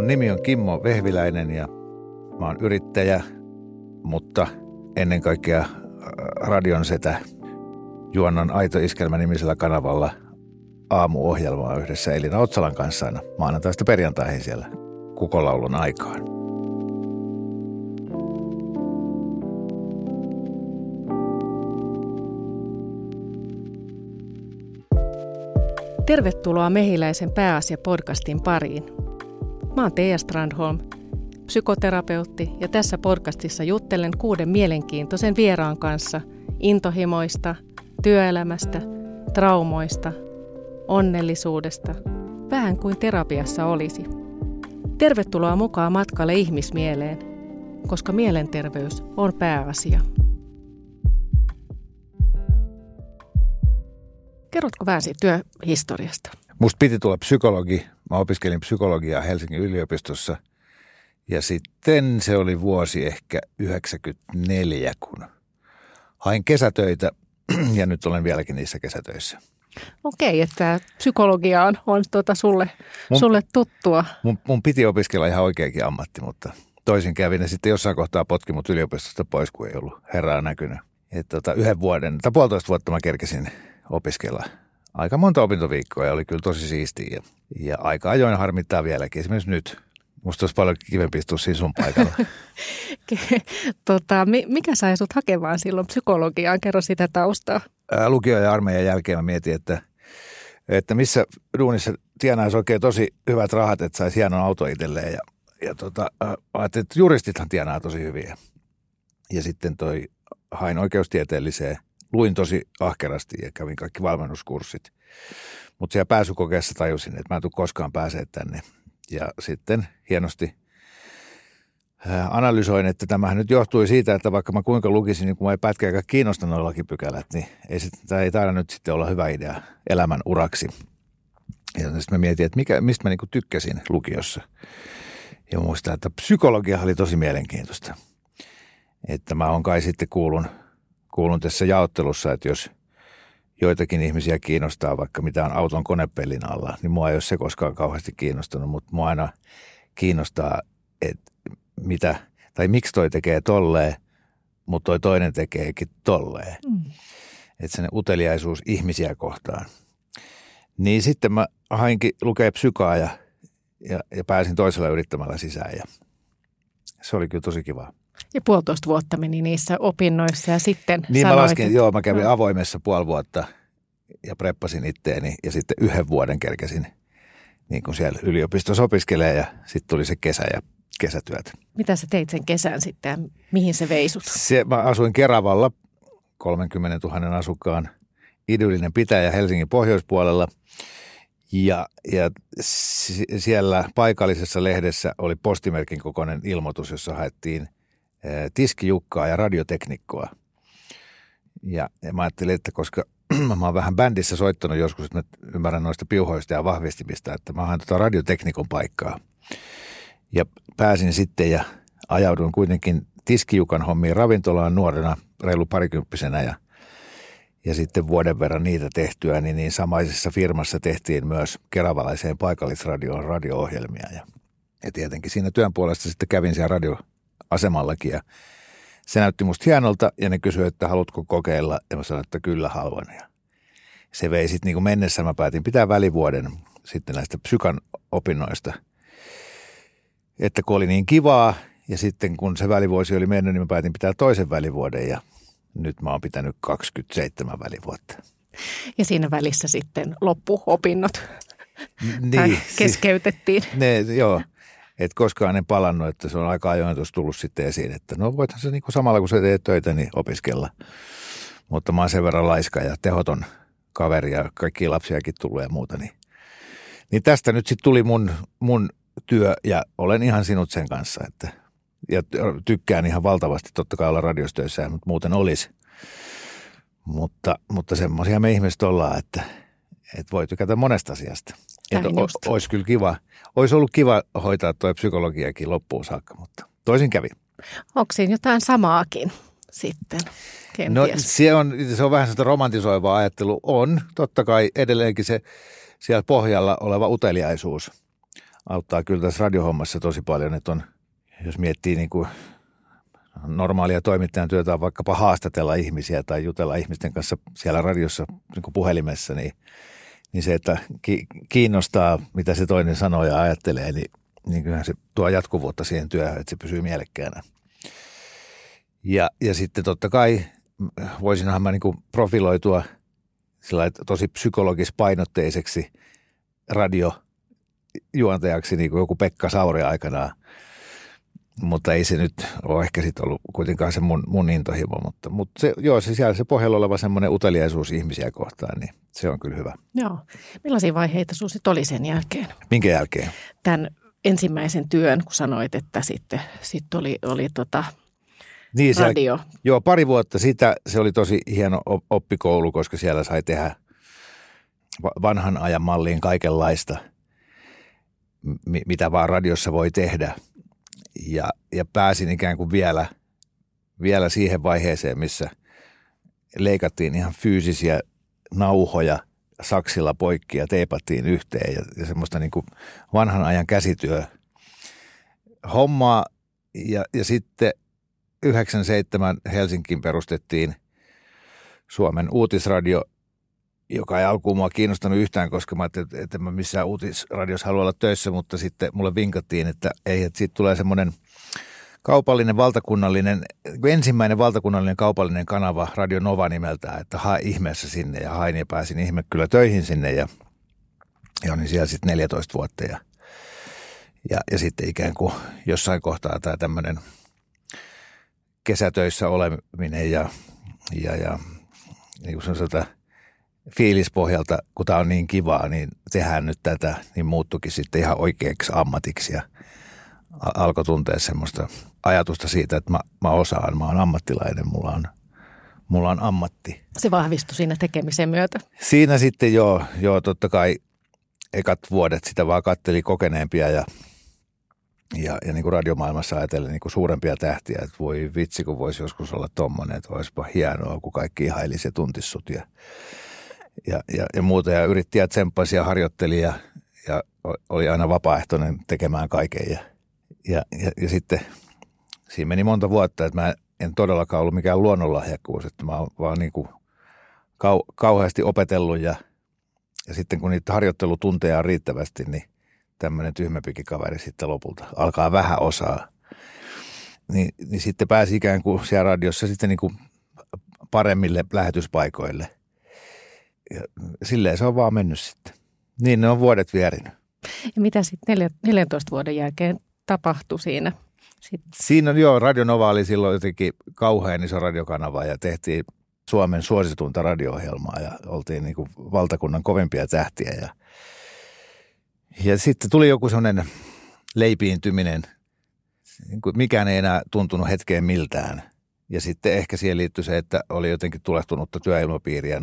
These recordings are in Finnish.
Mun nimi on Kimmo Vehviläinen ja mä oon yrittäjä, mutta ennen kaikkea äh, radion setä. Juonnan Aito Iskelmä nimisellä kanavalla aamuohjelmaa yhdessä Elina Otsalan kanssa aina maanantaista perjantaihin siellä kukolaulun aikaan. Tervetuloa Mehiläisen pääasia-podcastin pariin. Mä oon Teija Strandholm, psykoterapeutti ja tässä podcastissa juttelen kuuden mielenkiintoisen vieraan kanssa intohimoista, työelämästä, traumoista, onnellisuudesta, vähän kuin terapiassa olisi. Tervetuloa mukaan matkalle ihmismieleen, koska mielenterveys on pääasia. Kerrotko vähän siitä työhistoriasta? Musta piti tulla psykologi. Mä opiskelin psykologiaa Helsingin yliopistossa. Ja sitten se oli vuosi ehkä 94, kun hain kesätöitä ja nyt olen vieläkin niissä kesätöissä. Okei, että psykologia on, on tuota sulle, mun, sulle tuttua. Mun, mun piti opiskella ihan oikeakin ammatti, mutta toisin kävin ja sitten jossain kohtaa potki mut yliopistosta pois, kun ei ollut herraa näkynyt. Et tota, yhden vuoden tai puolitoista vuotta mä kerkesin opiskella aika monta opintoviikkoa ja oli kyllä tosi siistiä. Ja, ja aika ajoin harmittaa vieläkin, esimerkiksi nyt. Musta olisi paljon kivempi istua siinä sun paikalla. tota, mikä sai sut hakemaan silloin psykologiaan? Kerro sitä taustaa. lukio ja armeijan jälkeen mä mietin, että, että missä duunissa tienaisi oikein tosi hyvät rahat, että saisi hienon auto itselleen. Ja, ja tota, ajattelin, että juristithan tienaa tosi hyviä. Ja sitten toi hain oikeustieteelliseen – luin tosi ahkerasti ja kävin kaikki valmennuskurssit. Mutta siellä pääsykokeessa tajusin, että mä en tule koskaan pääsee tänne. Ja sitten hienosti analysoin, että tämähän nyt johtui siitä, että vaikka mä kuinka lukisin, niin kun mä ei pätkääkään kiinnostanut lakipykälät, niin ei, sit, tämä ei taida nyt sitten olla hyvä idea elämän uraksi. Ja sitten mä mietin, että mikä, mistä mä niin tykkäsin lukiossa. Ja muistan, että psykologia oli tosi mielenkiintoista. Että mä oon kai sitten kuulun – kuulun tässä jaottelussa, että jos joitakin ihmisiä kiinnostaa vaikka mitä on auton konepellin alla, niin mua ei ole se koskaan kauheasti kiinnostanut, mutta mua aina kiinnostaa, että mitä, tai miksi toi tekee tolleen, mutta toi toinen tekeekin tolleen. Mm. Että sen uteliaisuus ihmisiä kohtaan. Niin sitten mä hainkin lukea psykaa ja, ja, ja pääsin toisella yrittämällä sisään ja se oli kyllä tosi kiva. Ja puolitoista vuotta meni niissä opinnoissa ja sitten Niin sanoit, mä laskin, että... joo, mä kävin no. avoimessa puoli vuotta ja preppasin itteeni ja sitten yhden vuoden kerkesin niin kuin siellä yliopistossa opiskelee ja sitten tuli se kesä ja kesätyöt. Mitä sä teit sen kesän sitten mihin se veisut? Se, mä asuin Keravalla 30 000 asukkaan idyllinen pitäjä Helsingin pohjoispuolella ja, ja siellä paikallisessa lehdessä oli postimerkin kokoinen ilmoitus, jossa haettiin – tiskijukkaa ja radioteknikkoa. Ja, ja mä ajattelin, että koska mä oon vähän bändissä soittanut joskus, että mä ymmärrän noista piuhoista ja vahvistimista, että mä haen tota radioteknikon paikkaa. Ja pääsin sitten ja ajauduin kuitenkin tiskijukan hommiin ravintolaan nuorena, reilu parikymppisenä ja, ja sitten vuoden verran niitä tehtyä, niin, niin samaisessa firmassa tehtiin myös keravalaiseen paikallisradioon radio-ohjelmia. Ja, ja tietenkin siinä työn puolesta sitten kävin siellä radio, asemallakin ja se näytti musta hienolta ja ne kysyi, että haluatko kokeilla ja mä sanoin, että kyllä haluan. Ja se vei sitten niin mennessä, mä päätin pitää välivuoden sitten näistä psykan opinnoista. Että kun oli niin kivaa ja sitten kun se välivuosi oli mennyt, niin mä päätin pitää toisen välivuoden ja nyt mä oon pitänyt 27 välivuotta. Ja siinä välissä sitten loppuopinnot niin, keskeytettiin. Siis, ne, joo, että koskaan en palannut, että se on aika ajoin tuossa tullut sitten esiin, että no voithan se niin kuin samalla kun sä teet töitä, niin opiskella. Mutta mä oon sen verran laiska ja tehoton kaveri ja kaikki lapsiakin tullut ja muuta, niin, niin tästä nyt sitten tuli mun, mun työ ja olen ihan sinut sen kanssa, että ja tykkään ihan valtavasti totta kai olla radiostöissä, mutta muuten olisi. Mutta, mutta semmoisia me ihmiset ollaan, että, että voi tykätä monesta asiasta. Että olisi kyllä kiva, olisi ollut kiva hoitaa tuo psykologiakin loppuun saakka, mutta toisin kävi. Onko siinä jotain samaakin sitten? Kenties? No se on, se on vähän sitä romantisoivaa ajattelu. On totta kai edelleenkin se siellä pohjalla oleva uteliaisuus auttaa kyllä tässä radiohommassa tosi paljon, että on, jos miettii niin kuin normaalia toimittajan työtä on vaikkapa haastatella ihmisiä tai jutella ihmisten kanssa siellä radiossa niin kuin puhelimessa, niin, niin se, että kiinnostaa, mitä se toinen sanoo ja ajattelee, niin, niin kyllähän se tuo jatkuvuutta siihen työhön, että se pysyy mielekkäänä. Ja, ja sitten totta kai voisinhan mä niin kuin profiloitua sillä tosi psykologis-painotteiseksi radiojuontajaksi, niin kuin joku Pekka Sauri aikanaan. Mutta ei se nyt ole ehkä sitten ollut kuitenkaan se mun, mun intohimo, mutta, mutta se, joo, se siellä se pohjalla oleva semmoinen uteliaisuus ihmisiä kohtaan, niin se on kyllä hyvä. Joo. Millaisia vaiheita sinulla sitten oli sen jälkeen? Minkä jälkeen? Tämän ensimmäisen työn, kun sanoit, että sitten sit oli, oli tota, niin, radio. Se, joo, pari vuotta sitä se oli tosi hieno oppikoulu, koska siellä sai tehdä vanhan ajan malliin kaikenlaista, mitä vaan radiossa voi tehdä. Ja, ja pääsin ikään kuin vielä, vielä siihen vaiheeseen, missä leikattiin ihan fyysisiä nauhoja saksilla poikki ja teipattiin yhteen ja, ja semmoista niin kuin vanhan ajan käsityö hommaa. Ja, ja sitten 97 Helsinkiin perustettiin Suomen uutisradio, joka ei alkuun mua kiinnostanut yhtään, koska mä ajattelin, että mä missään uutisradiossa halua olla töissä, mutta sitten mulle vinkattiin, että ei, että siitä tulee semmoinen kaupallinen valtakunnallinen, ensimmäinen valtakunnallinen kaupallinen kanava Radio Nova nimeltään, että hae ihmeessä sinne ja hain ja pääsin ihme kyllä töihin sinne ja, ja olin siellä sitten 14 vuotta ja, ja, ja sitten ikään kuin jossain kohtaa tämä tämmöinen – kesätöissä oleminen ja, ja, ja niin kuin sanotaan, fiilispohjalta, kun tämä on niin kivaa, niin tehdään nyt tätä, niin muuttukin sitten ihan oikeaksi ammatiksi ja alkoi tuntea semmoista ajatusta siitä, että mä, mä osaan, mä oon ammattilainen, mulla on, mulla on ammatti. Se vahvistui siinä tekemisen myötä? Siinä sitten joo, joo totta kai ekat vuodet sitä vaan katteli kokeneempia ja ja, ja niin kuin radiomaailmassa ajatellen niin kuin suurempia tähtiä, että voi vitsi, kun voisi joskus olla tommonen, että olisipa hienoa, kun kaikki ihailisi ja tuntissut ja, ja, ja, ja muuta. Ja yritti ja tsemppasi ja harjoitteli ja, ja oli aina vapaaehtoinen tekemään kaiken. Ja, ja, ja, ja sitten siinä meni monta vuotta, että mä en todellakaan ollut mikään luonnonlahjakkuus, että mä oon vaan niin kuin kau, kauheasti opetellut ja, ja sitten kun niitä harjoittelutunteja on riittävästi, niin – tämmöinen tyhmäpikin kaveri sitten lopulta alkaa vähän osaa. Niin, niin sitten pääsi ikään kuin siellä radiossa sitten niin kuin paremmille lähetyspaikoille. Ja silleen se on vaan mennyt sitten. Niin ne on vuodet vierinyt. Ja mitä sitten 14 vuoden jälkeen tapahtui siinä? Sitten? Siinä on joo, Radio Nova oli silloin jotenkin kauhean iso radiokanava ja tehtiin Suomen suositunta radio-ohjelmaa ja oltiin niin kuin valtakunnan kovimpia tähtiä ja ja sitten tuli joku sellainen leipiintyminen, niin mikään ei enää tuntunut hetkeen miltään. Ja sitten ehkä siihen liittyi se, että oli jotenkin tulehtunutta työilmapiiriä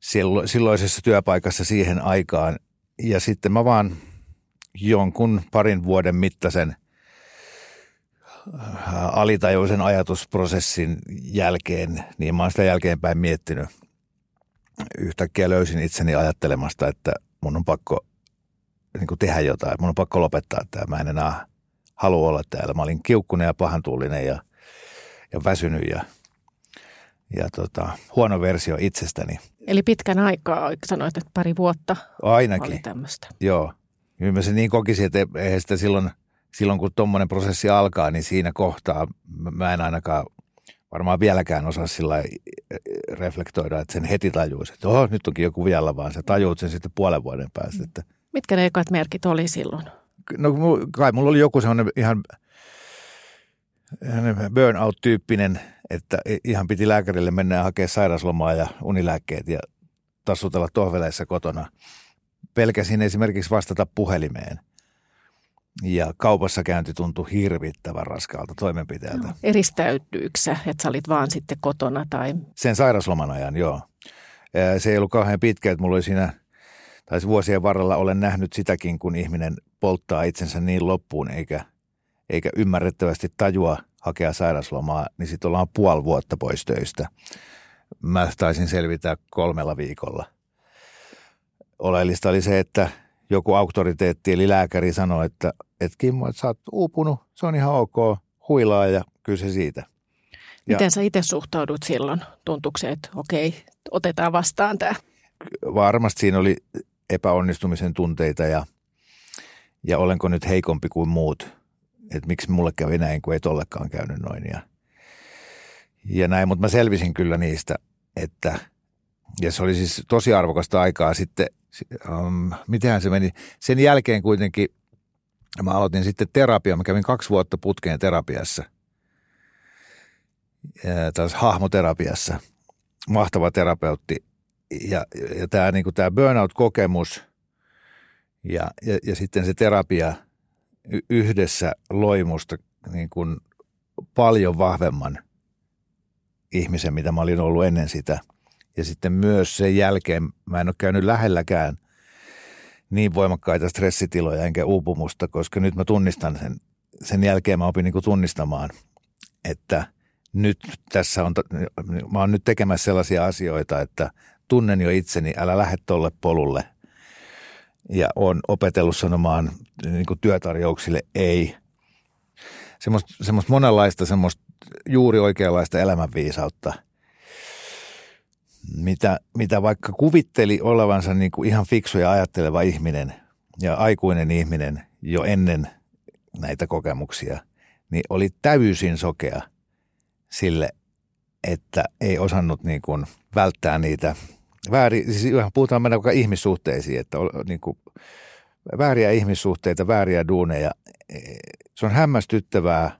silloisessa työpaikassa siihen aikaan. Ja sitten mä vaan jonkun parin vuoden mittaisen äh, alitajuisen ajatusprosessin jälkeen, niin mä oon sitä jälkeenpäin miettinyt. Yhtäkkiä löysin itseni ajattelemasta, että mun on pakko niin kuin tehdä jotain. Mun on pakko lopettaa tämä. Mä en enää halua olla täällä. Mä olin kiukkunen ja pahantullinen ja, ja väsynyt ja, ja tota, huono versio itsestäni. Eli pitkän aikaa, sanoit, että pari vuotta Ainakin. oli tämmöistä. Joo. Kyllä mä se niin kokisin, että eihän sitä silloin, silloin kun tuommoinen prosessi alkaa, niin siinä kohtaa mä en ainakaan varmaan vieläkään osaa sillä reflektoida, että sen heti tajuisi, että oh, nyt onkin joku vielä, vaan sä tajuut sen sitten puolen vuoden päästä, että – Mitkä ne ekat merkit oli silloin? No kai mulla oli joku sellainen ihan burnout-tyyppinen, että ihan piti lääkärille mennä ja hakea sairaslomaa ja unilääkkeet ja tassutella tohveleissa kotona. Pelkäsin esimerkiksi vastata puhelimeen. Ja kaupassa käynti tuntui hirvittävän raskaalta toimenpiteeltä. No, eristäytyykö sä, että sä olit vaan sitten kotona tai? Sen sairasloman ajan, joo. Se ei ollut kauhean pitkä, että mulla oli siinä – tai vuosien varrella olen nähnyt sitäkin, kun ihminen polttaa itsensä niin loppuun eikä, eikä ymmärrettävästi tajua hakea sairaslomaa, niin sitten ollaan puoli vuotta pois töistä. Mä taisin selvitä kolmella viikolla. Oleellista oli se, että joku auktoriteetti eli lääkäri sanoi, että, että Kimmo, että sä oot uupunut, se on ihan ok, huilaa ja kyllä se siitä. Ja Miten sä itse suhtaudut silloin? Tuntuuko se, että okei, otetaan vastaan tämä? Varmasti siinä oli epäonnistumisen tunteita ja, ja olenko nyt heikompi kuin muut. Että miksi mulle kävi näin, kun ei tollekaan käynyt noin. Ja, ja näin, mutta mä selvisin kyllä niistä, että ja se oli siis tosi arvokasta aikaa sitten, um, mitenhän se meni. Sen jälkeen kuitenkin mä aloitin sitten terapia. Mä kävin kaksi vuotta putkeen terapiassa, taas hahmoterapiassa. Mahtava terapeutti. Ja, ja tämä niin tää burnout-kokemus ja, ja, ja sitten se terapia yhdessä loi musta niin kuin paljon vahvemman ihmisen, mitä mä olin ollut ennen sitä. Ja sitten myös sen jälkeen mä en ole käynyt lähelläkään – niin voimakkaita stressitiloja enkä uupumusta, koska nyt mä tunnistan sen. Sen jälkeen mä opin niin tunnistamaan, että nyt tässä on, mä oon nyt tekemässä sellaisia asioita, että tunnen jo itseni, älä lähde tolle polulle. Ja on opetellut sanomaan niin kuin työtarjouksille ei. Semmoista, semmoista monenlaista, semmoista juuri oikeanlaista elämänviisautta – mitä, mitä vaikka kuvitteli olevansa niin kuin ihan fiksu ja ajatteleva ihminen ja aikuinen ihminen jo ennen näitä kokemuksia, niin oli täysin sokea sille, että ei osannut niin kuin välttää niitä väärin, siis puhutaan mennä vaikka ihmissuhteisiin, että niin kuin vääriä ihmissuhteita, vääriä duuneja. Se on hämmästyttävää,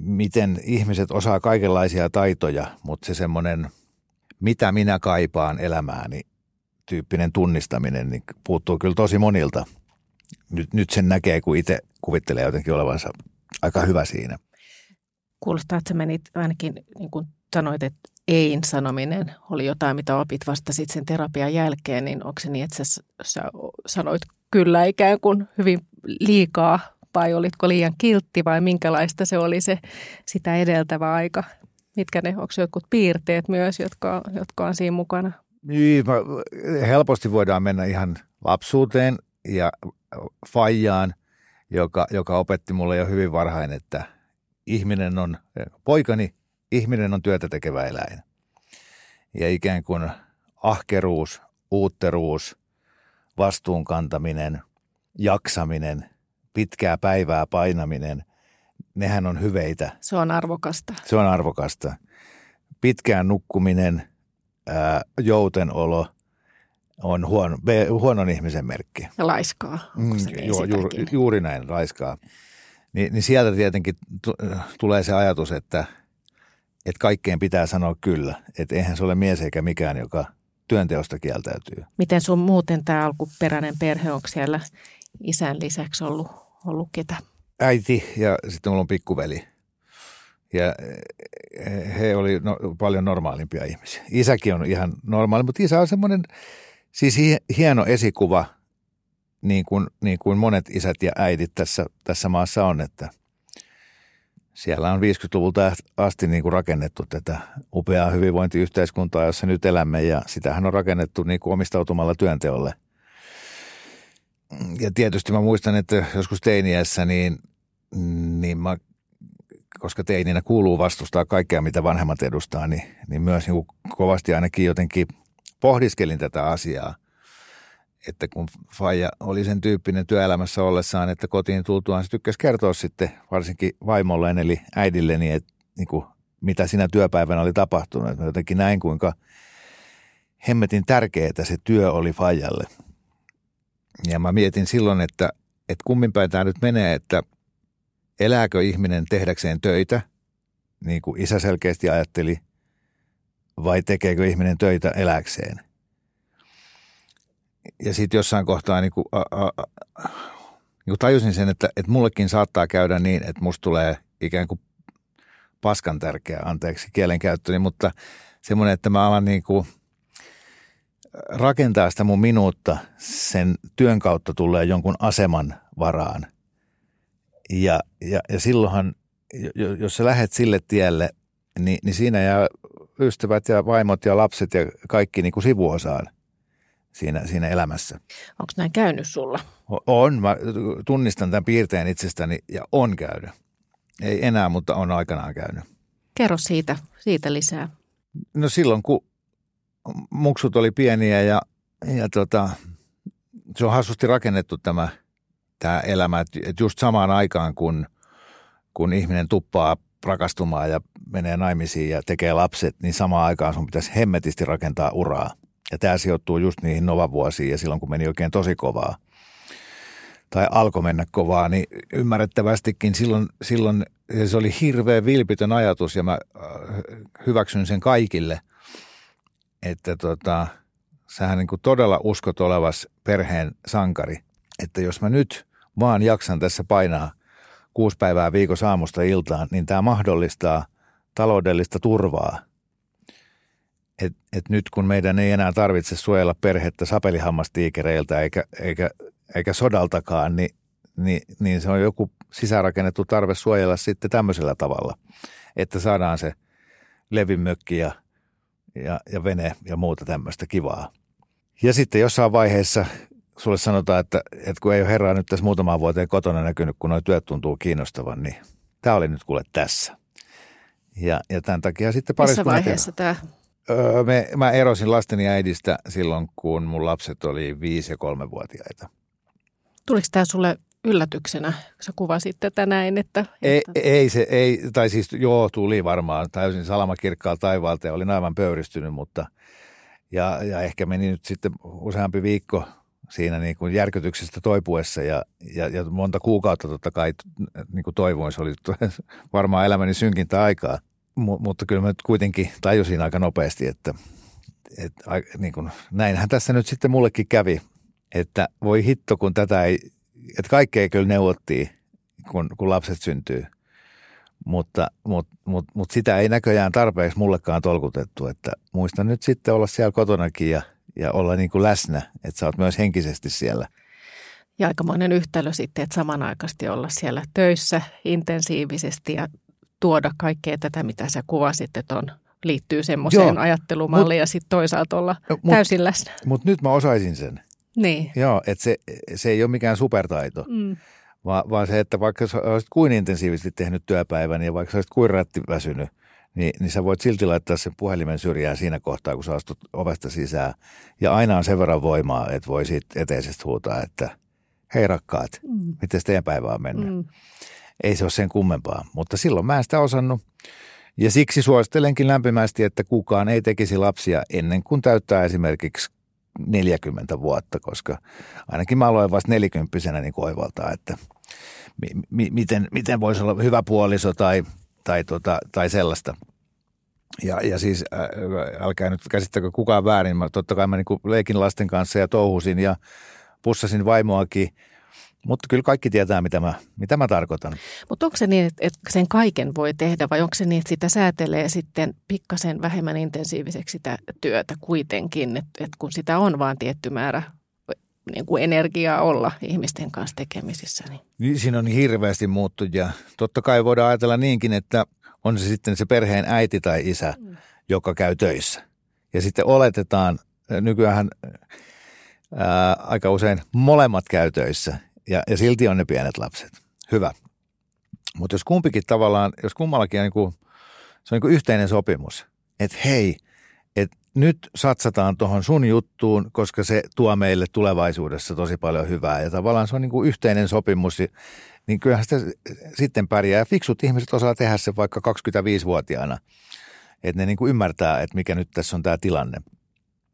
miten ihmiset osaa kaikenlaisia taitoja, mutta se semmoinen, mitä minä kaipaan elämääni, tyyppinen tunnistaminen, niin puuttuu kyllä tosi monilta. Nyt, nyt sen näkee, kun itse kuvittelee jotenkin olevansa aika hyvä siinä. Kuulostaa, että sä menit ainakin, niin kuin sanoit, että ei sanominen oli jotain, mitä opit vasta sitten sen terapian jälkeen, niin onko se niin, että sä, sä sanoit kyllä ikään kuin hyvin liikaa vai olitko liian kiltti vai minkälaista se oli se sitä edeltävä aika? Mitkä ne, onko jotkut piirteet myös, jotka, jotka on siinä mukana? Niin, helposti voidaan mennä ihan lapsuuteen ja faijaan, joka, joka opetti mulle jo hyvin varhain, että ihminen on, poikani, ihminen on työtä tekevä eläin. Ja ikään kuin ahkeruus, uutteruus, vastuunkantaminen, jaksaminen – pitkää päivää painaminen, nehän on hyveitä. Se on arvokasta. Se on arvokasta. Pitkään nukkuminen, ää, joutenolo on huono, huonon ihmisen merkki. Ja laiskaa. Mm, joo, juuri, juuri näin, laiskaa. Ni, niin sieltä tietenkin t- tulee se ajatus, että, että kaikkeen pitää sanoa kyllä. Että eihän se ole mies eikä mikään, joka työnteosta kieltäytyy. Miten sun muuten tämä alkuperäinen perhe, onko siellä isän lisäksi ollut, ollut ketä? Äiti ja sitten mulla on pikkuveli. Ja he oli no, paljon normaalimpia ihmisiä. Isäkin on ihan normaali, mutta isä on semmoinen siis hieno esikuva, niin kuin, niin kuin monet isät ja äidit tässä, tässä maassa on, että siellä on 50-luvulta asti niin kuin rakennettu tätä upeaa hyvinvointiyhteiskuntaa, jossa nyt elämme ja sitähän on rakennettu niin kuin omistautumalla työnteolle – ja tietysti mä muistan, että joskus teiniässä, niin, niin mä, koska teininä kuuluu vastustaa kaikkea, mitä vanhemmat edustaa, niin, niin myös niin kovasti ainakin jotenkin pohdiskelin tätä asiaa. Että kun Faija oli sen tyyppinen työelämässä ollessaan, että kotiin tultuaan se tykkäsi kertoa sitten varsinkin vaimolleen eli äidilleni, että niin kuin, mitä siinä työpäivänä oli tapahtunut. Mä jotenkin näin, kuinka hemmetin tärkeää se työ oli Faijalle – ja mä mietin silloin, että, että kummin päin tämä nyt menee, että elääkö ihminen tehdäkseen töitä, niin kuin isä selkeästi ajatteli, vai tekeekö ihminen töitä eläkseen. Ja sitten jossain kohtaa niin kuin, a, a, a, niin kuin tajusin sen, että, että mullekin saattaa käydä niin, että musta tulee ikään kuin paskan tärkeä, anteeksi kielenkäyttöni, mutta semmoinen, että mä alan niin kuin – rakentaa sitä mun minuutta sen työn kautta tulee jonkun aseman varaan. Ja, ja, ja silloinhan, jos sä lähdet sille tielle, niin, niin siinä jää ystävät ja vaimot ja lapset ja kaikki niin kuin sivuosaan. Siinä, siinä elämässä. Onko näin käynyt sulla? On, mä tunnistan tämän piirteen itsestäni ja on käynyt. Ei enää, mutta on aikanaan käynyt. Kerro siitä, siitä lisää. No silloin, kun muksut oli pieniä ja, ja tota, se on hassusti rakennettu tämä, tämä elämä, että just samaan aikaan, kun, kun ihminen tuppaa rakastumaan ja menee naimisiin ja tekee lapset, niin samaan aikaan sun pitäisi hemmetisti rakentaa uraa. Ja tämä sijoittuu just niihin novavuosiin ja silloin, kun meni oikein tosi kovaa tai alkoi mennä kovaa, niin ymmärrettävästikin silloin, silloin se oli hirveän vilpitön ajatus ja mä äh, hyväksyn sen kaikille, että tota, sähän niin kuin todella uskot olevas perheen sankari, että jos mä nyt vaan jaksan tässä painaa kuusi päivää viikossa aamusta iltaan, niin tämä mahdollistaa taloudellista turvaa. Et, et nyt kun meidän ei enää tarvitse suojella perhettä sapelihammastiikereiltä eikä, eikä, eikä sodaltakaan, niin, niin, niin se on joku sisäänrakennettu tarve suojella sitten tämmöisellä tavalla, että saadaan se levimökki ja, ja, ja vene ja muuta tämmöistä kivaa. Ja sitten jossain vaiheessa sulle sanotaan, että, että kun ei ole herraa nyt tässä muutamaan vuoteen kotona näkynyt, kun nuo työt tuntuu kiinnostavan, niin tämä oli nyt kuule tässä. Ja, ja tämän takia sitten Missä vaiheessa tämä? Öö, me, mä erosin lasteni äidistä silloin, kun mun lapset oli viisi- ja kolmevuotiaita. Tuliko tämä sulle yllätyksenä, kun sä kuvasit tätä näin? Että, ei, että... ei, se, ei, tai siis joo, tuli varmaan täysin salamakirkkaalta taivaalta ja olin aivan pöyristynyt, mutta ja, ja ehkä meni nyt sitten useampi viikko siinä niin kuin järkytyksestä toipuessa ja, ja, ja monta kuukautta totta kai niin kuin toivoin, se oli varmaan elämäni synkintä aikaa, mutta kyllä mä kuitenkin tajusin aika nopeasti, että, että niin kuin, näinhän tässä nyt sitten mullekin kävi, että voi hitto, kun tätä ei, että kaikkea kyllä neuvottiin, kun, kun lapset syntyy – mutta, mutta, mutta, mutta sitä ei näköjään tarpeeksi mullekaan tolkutettu, että muista nyt sitten olla siellä kotonakin ja, ja olla niin kuin läsnä, että sä oot myös henkisesti siellä. Ja aikamoinen yhtälö sitten, että samanaikaisesti olla siellä töissä intensiivisesti ja tuoda kaikkea tätä, mitä sä kuvasit, että on, liittyy semmoiseen Joo, ajattelumalliin ja sitten toisaalta olla mut, täysin läsnä. Mutta nyt mä osaisin sen. Niin. Joo, että se, se ei ole mikään supertaito. Mm vaan, vaan se, että vaikka sä olisit kuin intensiivisesti tehnyt työpäivän ja vaikka sä olisit kuin väsynyt, niin, niin sä voit silti laittaa sen puhelimen syrjään siinä kohtaa, kun sä astut ovesta sisään. Ja aina on sen verran voimaa, että voi siitä eteisestä huutaa, että hei rakkaat, mm. miten teidän päivä on mennyt. Mm. Ei se ole sen kummempaa, mutta silloin mä en sitä osannut. Ja siksi suosittelenkin lämpimästi, että kukaan ei tekisi lapsia ennen kuin täyttää esimerkiksi 40 vuotta, koska ainakin mä aloin vasta nelikymppisenä niin oivaltaa, että mi- mi- miten, miten voisi olla hyvä puoliso tai, tai, tota, tai sellaista. Ja, ja siis älkää nyt käsittäkö kukaan väärin, mä, totta kai mä niin leikin lasten kanssa ja touhusin ja pussasin vaimoakin – mutta kyllä kaikki tietää, mitä mä, mitä mä tarkoitan. Mutta onko se niin, että, sen kaiken voi tehdä vai onko se niin, että sitä säätelee sitten pikkasen vähemmän intensiiviseksi sitä työtä kuitenkin, että, että kun sitä on vaan tietty määrä niin kuin energiaa olla ihmisten kanssa tekemisissä. Niin. niin siinä on hirveästi muuttunut ja totta kai voidaan ajatella niinkin, että on se sitten se perheen äiti tai isä, mm. joka käy töissä. Ja sitten oletetaan, nykyään ää, aika usein molemmat käy töissä ja, ja silti on ne pienet lapset. Hyvä. Mutta jos kumpikin tavallaan, jos kummallakin on niin kuin, se on niin kuin yhteinen sopimus, että hei, että nyt satsataan tuohon sun juttuun, koska se tuo meille tulevaisuudessa tosi paljon hyvää. Ja tavallaan se on niin kuin yhteinen sopimus, niin kyllähän sitä sitten pärjää. Fiksut ihmiset osaa tehdä se vaikka 25-vuotiaana, että ne niin kuin ymmärtää, että mikä nyt tässä on tämä tilanne.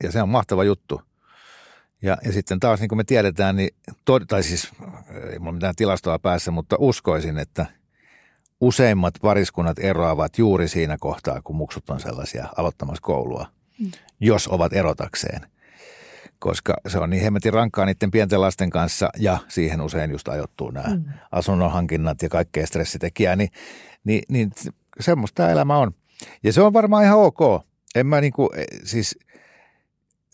Ja se on mahtava juttu. Ja, ja sitten taas niin kuin me tiedetään, niin, to, tai siis ei mulla mitään tilastoa päässä, mutta uskoisin, että useimmat pariskunnat eroavat juuri siinä kohtaa, kun muksut on sellaisia aloittamassa koulua, mm. jos ovat erotakseen. Koska se on niin hemmetin rankkaa niiden pienten lasten kanssa ja siihen usein just ajoittuu nämä mm. asunnonhankinnat ja kaikkea stressitekijää, niin, niin, niin semmoista tämä elämä on. Ja se on varmaan ihan ok. En mä niinku, siis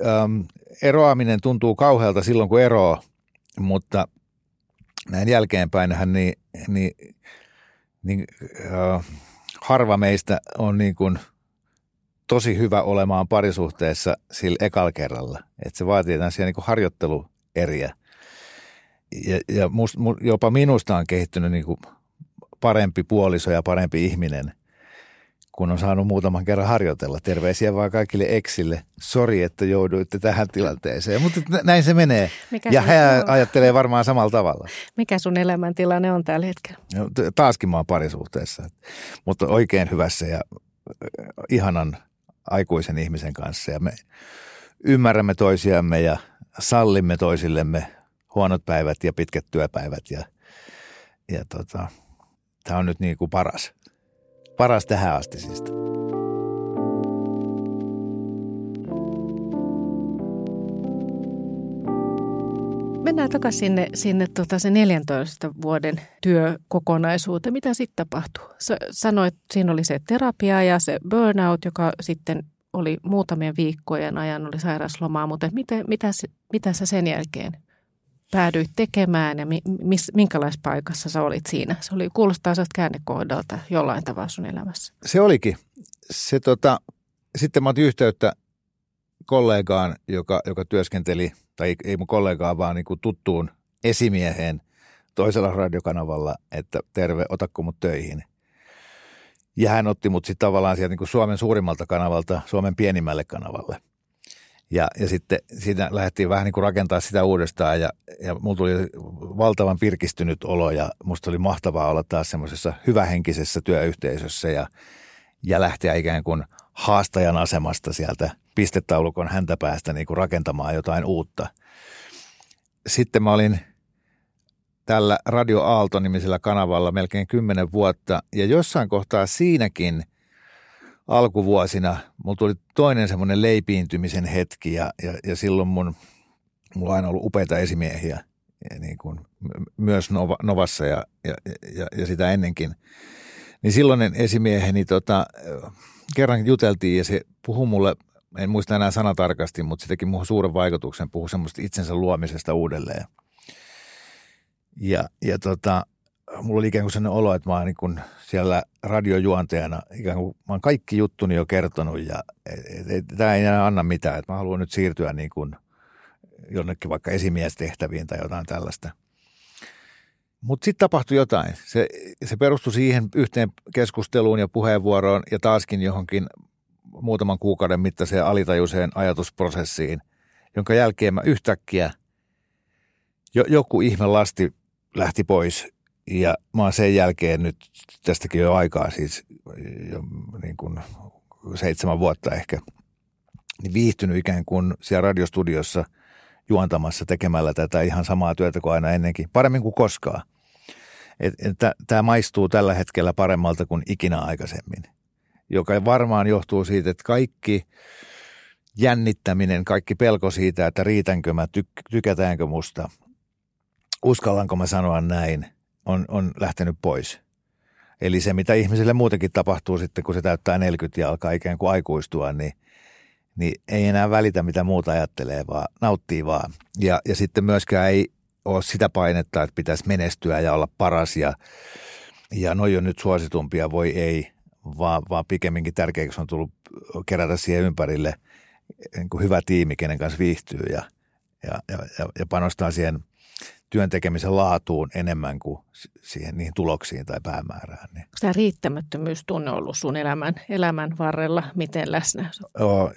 äm, eroaminen tuntuu kauhealta silloin, kun eroaa, mutta näin jälkeenpäinhän niin, niin, niin äh, harva meistä on niin kuin tosi hyvä olemaan parisuhteessa sillä ekalla kerralla. Että se vaatii tämmöisiä niin harjoittelueriä. Ja, ja must, jopa minusta on kehittynyt niin kuin parempi puoliso ja parempi ihminen, kun on saanut muutaman kerran harjoitella. Terveisiä vaan kaikille eksille. Sori, että jouduitte tähän tilanteeseen, mutta näin se menee. Mikä ja hän on? ajattelee varmaan samalla tavalla. Mikä sun elämäntilanne on tällä hetkellä? No, taaskin mä oon parisuhteessa, mutta oikein hyvässä ja ihanan aikuisen ihmisen kanssa. Ja me ymmärrämme toisiamme ja sallimme toisillemme huonot päivät ja pitkät työpäivät. Ja, ja tota, tämä on nyt niin kuin paras. Paras tähän asti siis. Mennään takaisin sinne, sinne tota se 14 vuoden työkokonaisuuteen. Mitä sitten tapahtuu? Sä sanoit, että siinä oli se terapia ja se burnout, joka sitten oli muutamien viikkojen ajan oli sairauslomaa, mutta mitä, mitä, mitä sä sen jälkeen päädyit tekemään ja mis, minkälaisessa paikassa sä olit siinä? Se oli, kuulostaa sieltä käännekohdalta jollain tavalla sun elämässä. Se olikin. Se, tota, sitten mä otin yhteyttä kollegaan, joka, joka työskenteli, tai ei mun kollegaa, vaan niin kuin tuttuun esimieheen toisella radiokanavalla, että terve, otakko mut töihin. Ja hän otti mut sitten tavallaan sieltä niin kuin Suomen suurimmalta kanavalta Suomen pienimmälle kanavalle – ja, ja sitten siinä lähdettiin vähän niin kuin rakentaa sitä uudestaan ja, ja mulla tuli valtavan pirkistynyt olo ja musta oli mahtavaa olla taas semmoisessa hyvähenkisessä työyhteisössä ja, ja lähteä ikään kuin haastajan asemasta sieltä pistetaulukon häntäpäästä niin kuin rakentamaan jotain uutta. Sitten mä olin tällä Radio Aalto-nimisellä kanavalla melkein kymmenen vuotta ja jossain kohtaa siinäkin – alkuvuosina mulla tuli toinen semmoinen leipiintymisen hetki ja, ja, ja silloin mun, mulla on aina ollut upeita esimiehiä ja niin kuin, myös Nova, Novassa ja, ja, ja, ja, sitä ennenkin. Niin silloinen esimieheni tota, kerran juteltiin ja se puhui mulle, en muista enää sanatarkasti, mutta se teki muuhun suuren vaikutuksen, puhui semmoista itsensä luomisesta uudelleen. Ja, ja tota, mulla oli ikään kuin sellainen olo, että mä oon niin siellä radiojuontajana ikään kuin mä oon kaikki juttuni jo kertonut ja tämä ei enää anna mitään, että mä haluan nyt siirtyä niin kuin jonnekin vaikka esimiestehtäviin tai jotain tällaista. Mutta sitten tapahtui jotain. Se, se perustui siihen yhteen keskusteluun ja puheenvuoroon ja taaskin johonkin muutaman kuukauden mittaiseen alitajuiseen ajatusprosessiin, jonka jälkeen mä yhtäkkiä jo, joku ihme lasti lähti pois ja mä oon sen jälkeen nyt, tästäkin jo aikaa siis jo niin kuin seitsemän vuotta ehkä, niin viihtynyt ikään kuin siellä radiostudiossa juontamassa tekemällä tätä ihan samaa työtä kuin aina ennenkin, paremmin kuin koskaan. Tämä maistuu tällä hetkellä paremmalta kuin ikinä aikaisemmin, joka varmaan johtuu siitä, että kaikki jännittäminen, kaikki pelko siitä, että riitänkö mä, tyk- tykätäänkö musta, uskallanko mä sanoa näin – on, on lähtenyt pois. Eli se, mitä ihmiselle muutenkin tapahtuu sitten, kun se täyttää 40 ja alkaa ikään kuin aikuistua, niin, niin ei enää välitä, mitä muuta ajattelee, vaan nauttii vaan. Ja, ja sitten myöskään ei ole sitä painetta, että pitäisi menestyä ja olla paras ja, ja noi on nyt suositumpia, voi ei, vaan, vaan pikemminkin tärkeäksi on tullut kerätä siihen ympärille niin hyvä tiimi, kenen kanssa viihtyy ja, ja, ja, ja panostaa siihen – työn tekemisen laatuun enemmän kuin siihen niihin tuloksiin tai päämäärään. Niin. Onko tämä riittämättömyystunne ollut sun elämän, elämän varrella miten läsnä? Joo,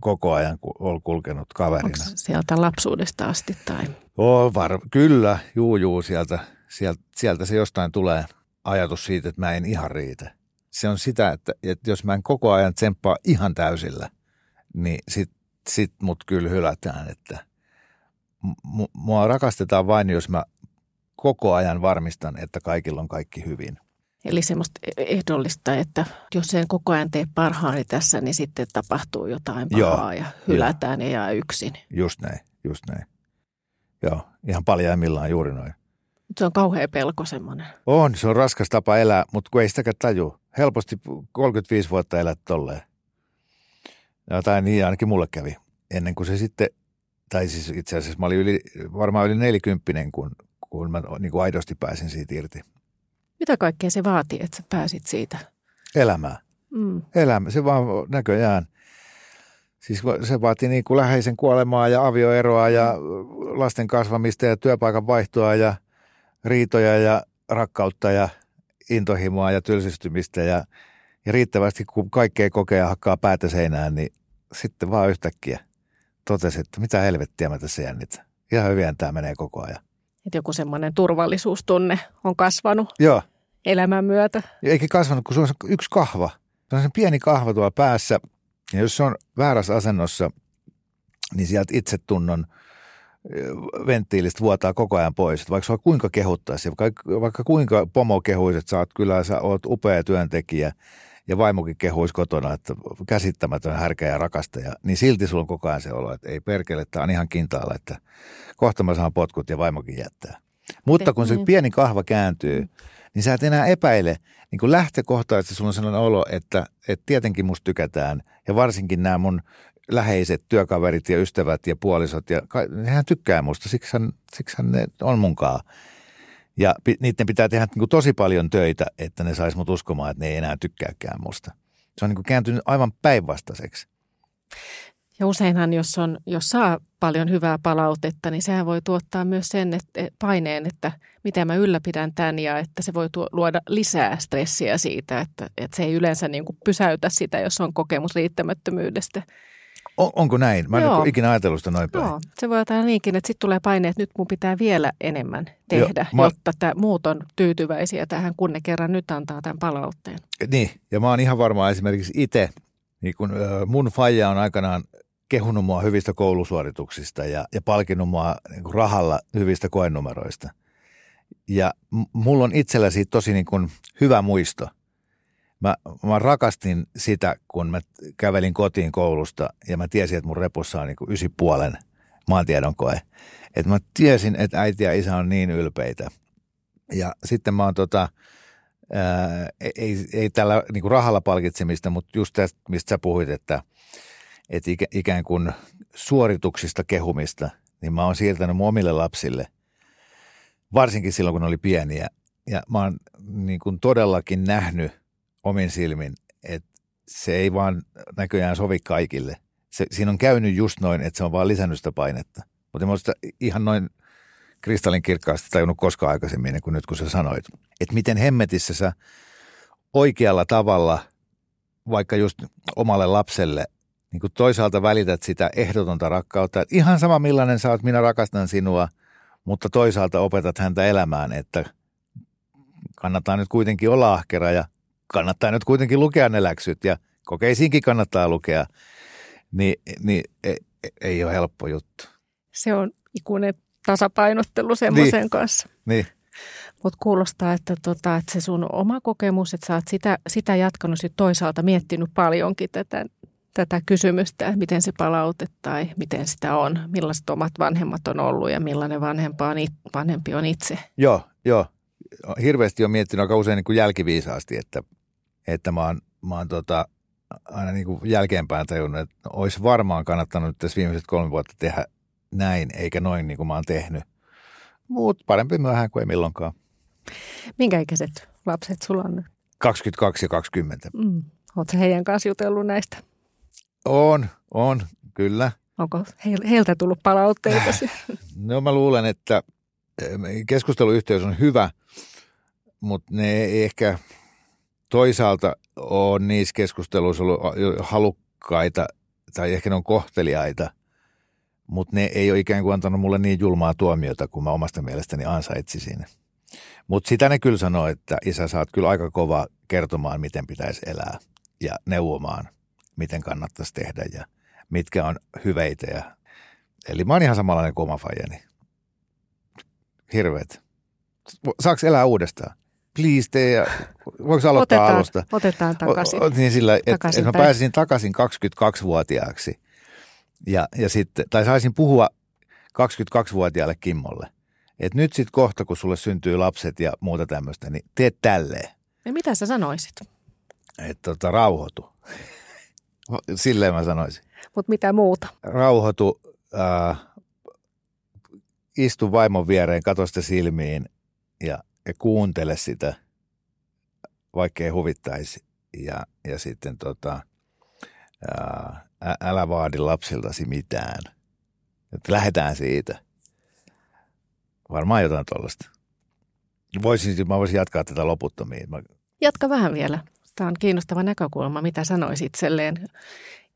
koko ajan olen kulkenut kaverina. Onko sieltä lapsuudesta asti? Tai? Oo, var, kyllä, juu, juu, sieltä, sieltä, sieltä se jostain tulee ajatus siitä, että mä en ihan riitä. Se on sitä, että, että jos mä en koko ajan tsemppaa ihan täysillä, niin sit, sit mut kyllä hylätään, että – mua rakastetaan vain, jos mä koko ajan varmistan, että kaikilla on kaikki hyvin. Eli semmoista ehdollista, että jos en koko ajan tee parhaani tässä, niin sitten tapahtuu jotain pahaa Joo, ja hylätään jo. ja jää yksin. Just näin, just näin. Joo, ihan paljaimmillaan juuri noin. Se on kauhea pelko semmoinen. On, se on raskas tapa elää, mutta kun ei sitäkään taju. Helposti 35 vuotta elät tolleen. tai niin ainakin mulle kävi. Ennen kuin se sitten tai siis itse asiassa mä olin yli, varmaan yli nelikymppinen, kun, kun mä niin kuin aidosti pääsin siitä irti. Mitä kaikkea se vaati, että sä pääsit siitä? Elämää. Mm. Elämä, se vaan näköjään. Siis se vaatii niin kuin läheisen kuolemaa ja avioeroa ja lasten kasvamista ja työpaikan vaihtoa ja riitoja ja rakkautta ja intohimoa ja tylsistymistä ja, ja riittävästi kun kaikkea kokee ja hakkaa päätä seinään, niin sitten vaan yhtäkkiä totesi, että mitä helvettiä mä tässä jännitän. Ihan hyvin tämä menee koko ajan. Että joku semmoinen turvallisuustunne on kasvanut Joo. elämän myötä. Eikä kasvanut, kun se on yksi kahva. Se on se pieni kahva tuolla päässä. Ja jos se on väärässä asennossa, niin sieltä itsetunnon venttiilistä vuotaa koko ajan pois. Että vaikka sua kuinka kehuttaisi, vaikka, vaikka kuinka pomo kehuisi, että sä oot kyllä, sä oot upea työntekijä ja vaimokin kehuisi kotona, että käsittämätön härkä ja rakastaja, niin silti sulla on koko ajan se olo, että ei perkele, että on ihan kintaalla, että kohta mä saan potkut ja vaimokin jättää. Mutta kun se niin. pieni kahva kääntyy, niin sä et enää epäile niin kuin lähtökohtaisesti sulla on sellainen olo, että, että tietenkin musta tykätään ja varsinkin nämä mun läheiset työkaverit ja ystävät ja puolisot, ja nehän tykkää musta, siksi hän ne on munkaan. Ja niiden pitää tehdä niin kuin tosi paljon töitä, että ne sais mut uskomaan, että ne ei enää tykkääkään musta. Se on niin kuin kääntynyt aivan päinvastaiseksi. Ja useinhan, jos, on, jos saa paljon hyvää palautetta, niin sehän voi tuottaa myös sen että, paineen, että miten mä ylläpidän tämän ja että se voi luoda lisää stressiä siitä, että, että se ei yleensä niin kuin pysäytä sitä, jos on kokemus riittämättömyydestä. On, onko näin? Mä en ole ikinä ajatellut sitä noin päin. Joo, se voi olla niinkin, että sitten tulee paine, että nyt mun pitää vielä enemmän tehdä, Joo, mä... jotta tämä muut on tyytyväisiä tähän, kun ne kerran nyt antaa tämän palautteen. Niin, ja mä oon ihan varma esimerkiksi itse, niin kun mun faija on aikanaan kehunut mua hyvistä koulusuorituksista ja, ja palkinnut mua niin rahalla hyvistä koenumeroista. Ja mulla on itsellä siitä tosi niin kuin hyvä muisto. Mä, mä rakastin sitä, kun mä kävelin kotiin koulusta ja mä tiesin, että mun repussa on niin kuin ysi puolen maantiedon koe. Että mä tiesin, että äiti ja isä on niin ylpeitä. Ja sitten mä oon tota, ää, ei, ei tällä niin kuin rahalla palkitsemista, mutta just tästä, mistä sä puhuit, että – että ikä, ikään kuin suorituksista kehumista, niin mä oon siirtänyt mun omille lapsille, varsinkin silloin kun ne oli pieniä. Ja mä oon niin kuin todellakin nähnyt omin silmin, että se ei vaan näköjään sovi kaikille. Se, siinä on käynyt just noin, että se on vaan lisännyt sitä painetta. Mutta sitä ihan noin kristallin kirkkaasti tajunnut koskaan aikaisemmin niin kuin nyt kun sä sanoit. Että miten hemmetissä sä oikealla tavalla, vaikka just omalle lapselle niin kuin toisaalta välität sitä ehdotonta rakkautta, että ihan sama millainen sä oot, minä rakastan sinua, mutta toisaalta opetat häntä elämään, että kannattaa nyt kuitenkin olla ahkera ja kannattaa nyt kuitenkin lukea ne läksyt ja kokeisiinkin kannattaa lukea, niin, niin ei, ei ole helppo juttu. Se on ikuinen tasapainottelu semmoisen niin. kanssa. Niin. Mutta kuulostaa, että, tota, että se sun oma kokemus, että sä oot sitä, sitä jatkanut sit toisaalta miettinyt paljonkin tätä tätä kysymystä, miten se palaute tai miten sitä on, millaiset omat vanhemmat on ollut ja millainen vanhempa on, vanhempi on itse. Joo, joo. Hirveästi on miettinyt aika usein niin kuin jälkiviisaasti, että, että mä oon, mä oon tota, aina niin kuin jälkeenpäin tajunnut, että olisi varmaan kannattanut tässä viimeiset kolme vuotta tehdä näin, eikä noin niin kuin mä oon tehnyt. Mutta parempi myöhään kuin ei milloinkaan. Minkä ikäiset lapset sulla on nyt? 22 ja 20. Mm. Oletko heidän kanssa jutellut näistä? On, on, kyllä. Onko heiltä tullut palautteita? No mä luulen, että keskusteluyhteys on hyvä, mutta ne ei ehkä toisaalta ole niissä keskusteluissa ollut halukkaita tai ehkä ne on kohteliaita, mutta ne ei ole ikään kuin antanut mulle niin julmaa tuomiota kuin mä omasta mielestäni ansaitsisin. Mutta sitä ne kyllä sanoo, että isä saat kyllä aika kova kertomaan, miten pitäisi elää ja neuvomaan miten kannattaisi tehdä ja mitkä on hyveitä. Ja, eli mä oon ihan samanlainen kuin oma fajani. Hirveet. Saaks elää uudestaan? Please tee voiko aloittaa otetaan, alusta? Otetaan takaisin. O, niin sillä, että et mä pääsisin takaisin 22-vuotiaaksi. Ja, ja sitten, tai saisin puhua 22-vuotiaalle Kimmolle. että nyt sitten kohta, kun sulle syntyy lapset ja muuta tämmöistä, niin tee tälleen. Ja mitä sä sanoisit? Että tota, rauhoitu. Silleen mä sanoisin. Mutta mitä muuta? Rauhoitu, äh, istu vaimon viereen, katso sitä silmiin ja, ja kuuntele sitä, vaikka ei huvittaisi. ja, ja sitten tota, ää, älä vaadi lapsiltasi mitään. Että lähdetään siitä. Varmaan jotain tuollaista. Voisin, mä voisin jatkaa tätä loputtomiin. Mä... Jatka vähän vielä. Tämä on kiinnostava näkökulma. Mitä sanoisi itselleen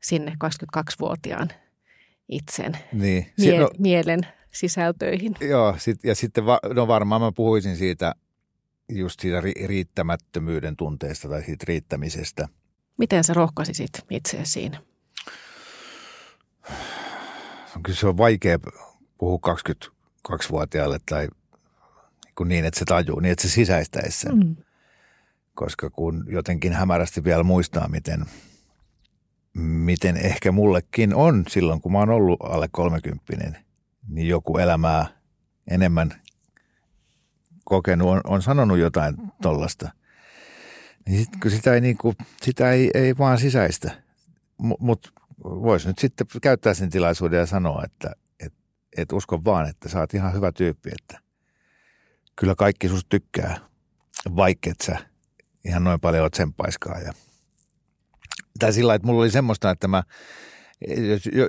sinne 22-vuotiaan itsen niin. mie- no, mielen sisältöihin? Joo, sit, ja sitten va, no varmaan mä puhuisin siitä just siitä ri- riittämättömyyden tunteesta tai siitä riittämisestä. Miten sä rohkaisisit itseäsi siinä? Kyllä se on vaikea puhua 22-vuotiaalle tai niin, että se tajuu, niin että se sisäistäisi sen. Mm. Koska kun jotenkin hämärästi vielä muistaa, miten, miten ehkä mullekin on silloin, kun mä oon ollut alle 30, niin joku elämää enemmän kokenut, on, on sanonut jotain tollasta. Niin sit, kun sitä ei, niin kuin, sitä ei, ei vaan sisäistä. Mutta mut voisi nyt sitten käyttää sen tilaisuuden ja sanoa, että et, et usko vaan, että sä oot ihan hyvä tyyppi, että kyllä kaikki susta tykkää, vaikka et sä ihan noin paljon oot paiskaa. Ja, tai sillä että mulla oli semmoista, että mä,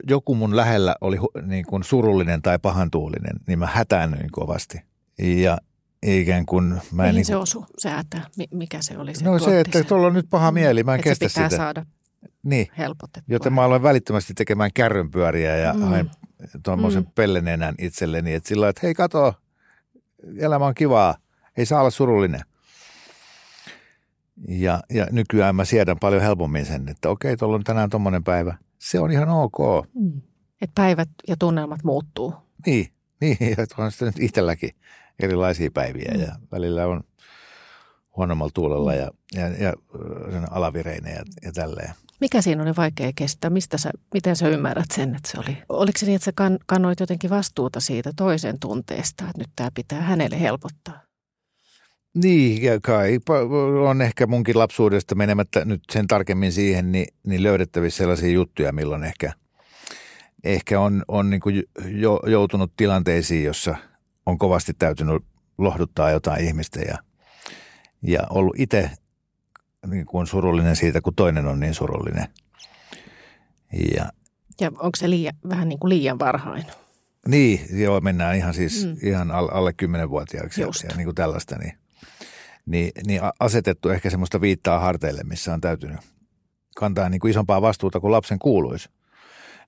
joku mun lähellä oli niin kuin surullinen tai pahantuulinen, niin mä hätäännyin kovasti. Ja ikään kuin... Mä Mihin niin kuin, se osui, se hätä? Mikä se oli se No se, että tuolla on nyt paha mieli, mä en kestä sitä. sitä. saada niin. helpotettua. Joten mä aloin välittömästi tekemään kärrynpyöriä ja mm. hain tuommoisen mm. pellenenän itselleni, että sillä että hei kato, elämä on kivaa, ei saa olla surullinen. Ja, ja nykyään mä siedän paljon helpommin sen, että okei, tuolla on tänään tuommoinen päivä. Se on ihan ok. Mm. Että päivät ja tunnelmat muuttuu. Niin, niin että on sitten nyt itselläkin erilaisia päiviä mm. ja välillä on huonommalla tuulella ja, ja, ja sen alavireinen ja, ja tälleen. Mikä siinä oli vaikea kestää? Mistä sä, miten sä ymmärrät sen, että se oli? Oliko se niin, että sä kan, kannoit jotenkin vastuuta siitä toisen tunteesta, että nyt tämä pitää hänelle helpottaa? Niin, ja kai on ehkä munkin lapsuudesta menemättä nyt sen tarkemmin siihen, niin, niin löydettävissä sellaisia juttuja, milloin ehkä, ehkä on, on niin kuin jo, joutunut tilanteisiin, jossa on kovasti täytynyt lohduttaa jotain ihmistä ja, ja ollut itse niin kuin surullinen siitä, kun toinen on niin surullinen. Ja, ja onko se liian, vähän niin kuin liian varhain? Niin, joo, mennään ihan siis mm. ihan alle kymmenenvuotiaaksi ja, ja niin kuin tällaista. Niin, niin, niin asetettu ehkä semmoista viittaa harteille, missä on täytynyt kantaa niin kuin isompaa vastuuta kuin lapsen kuuluisi.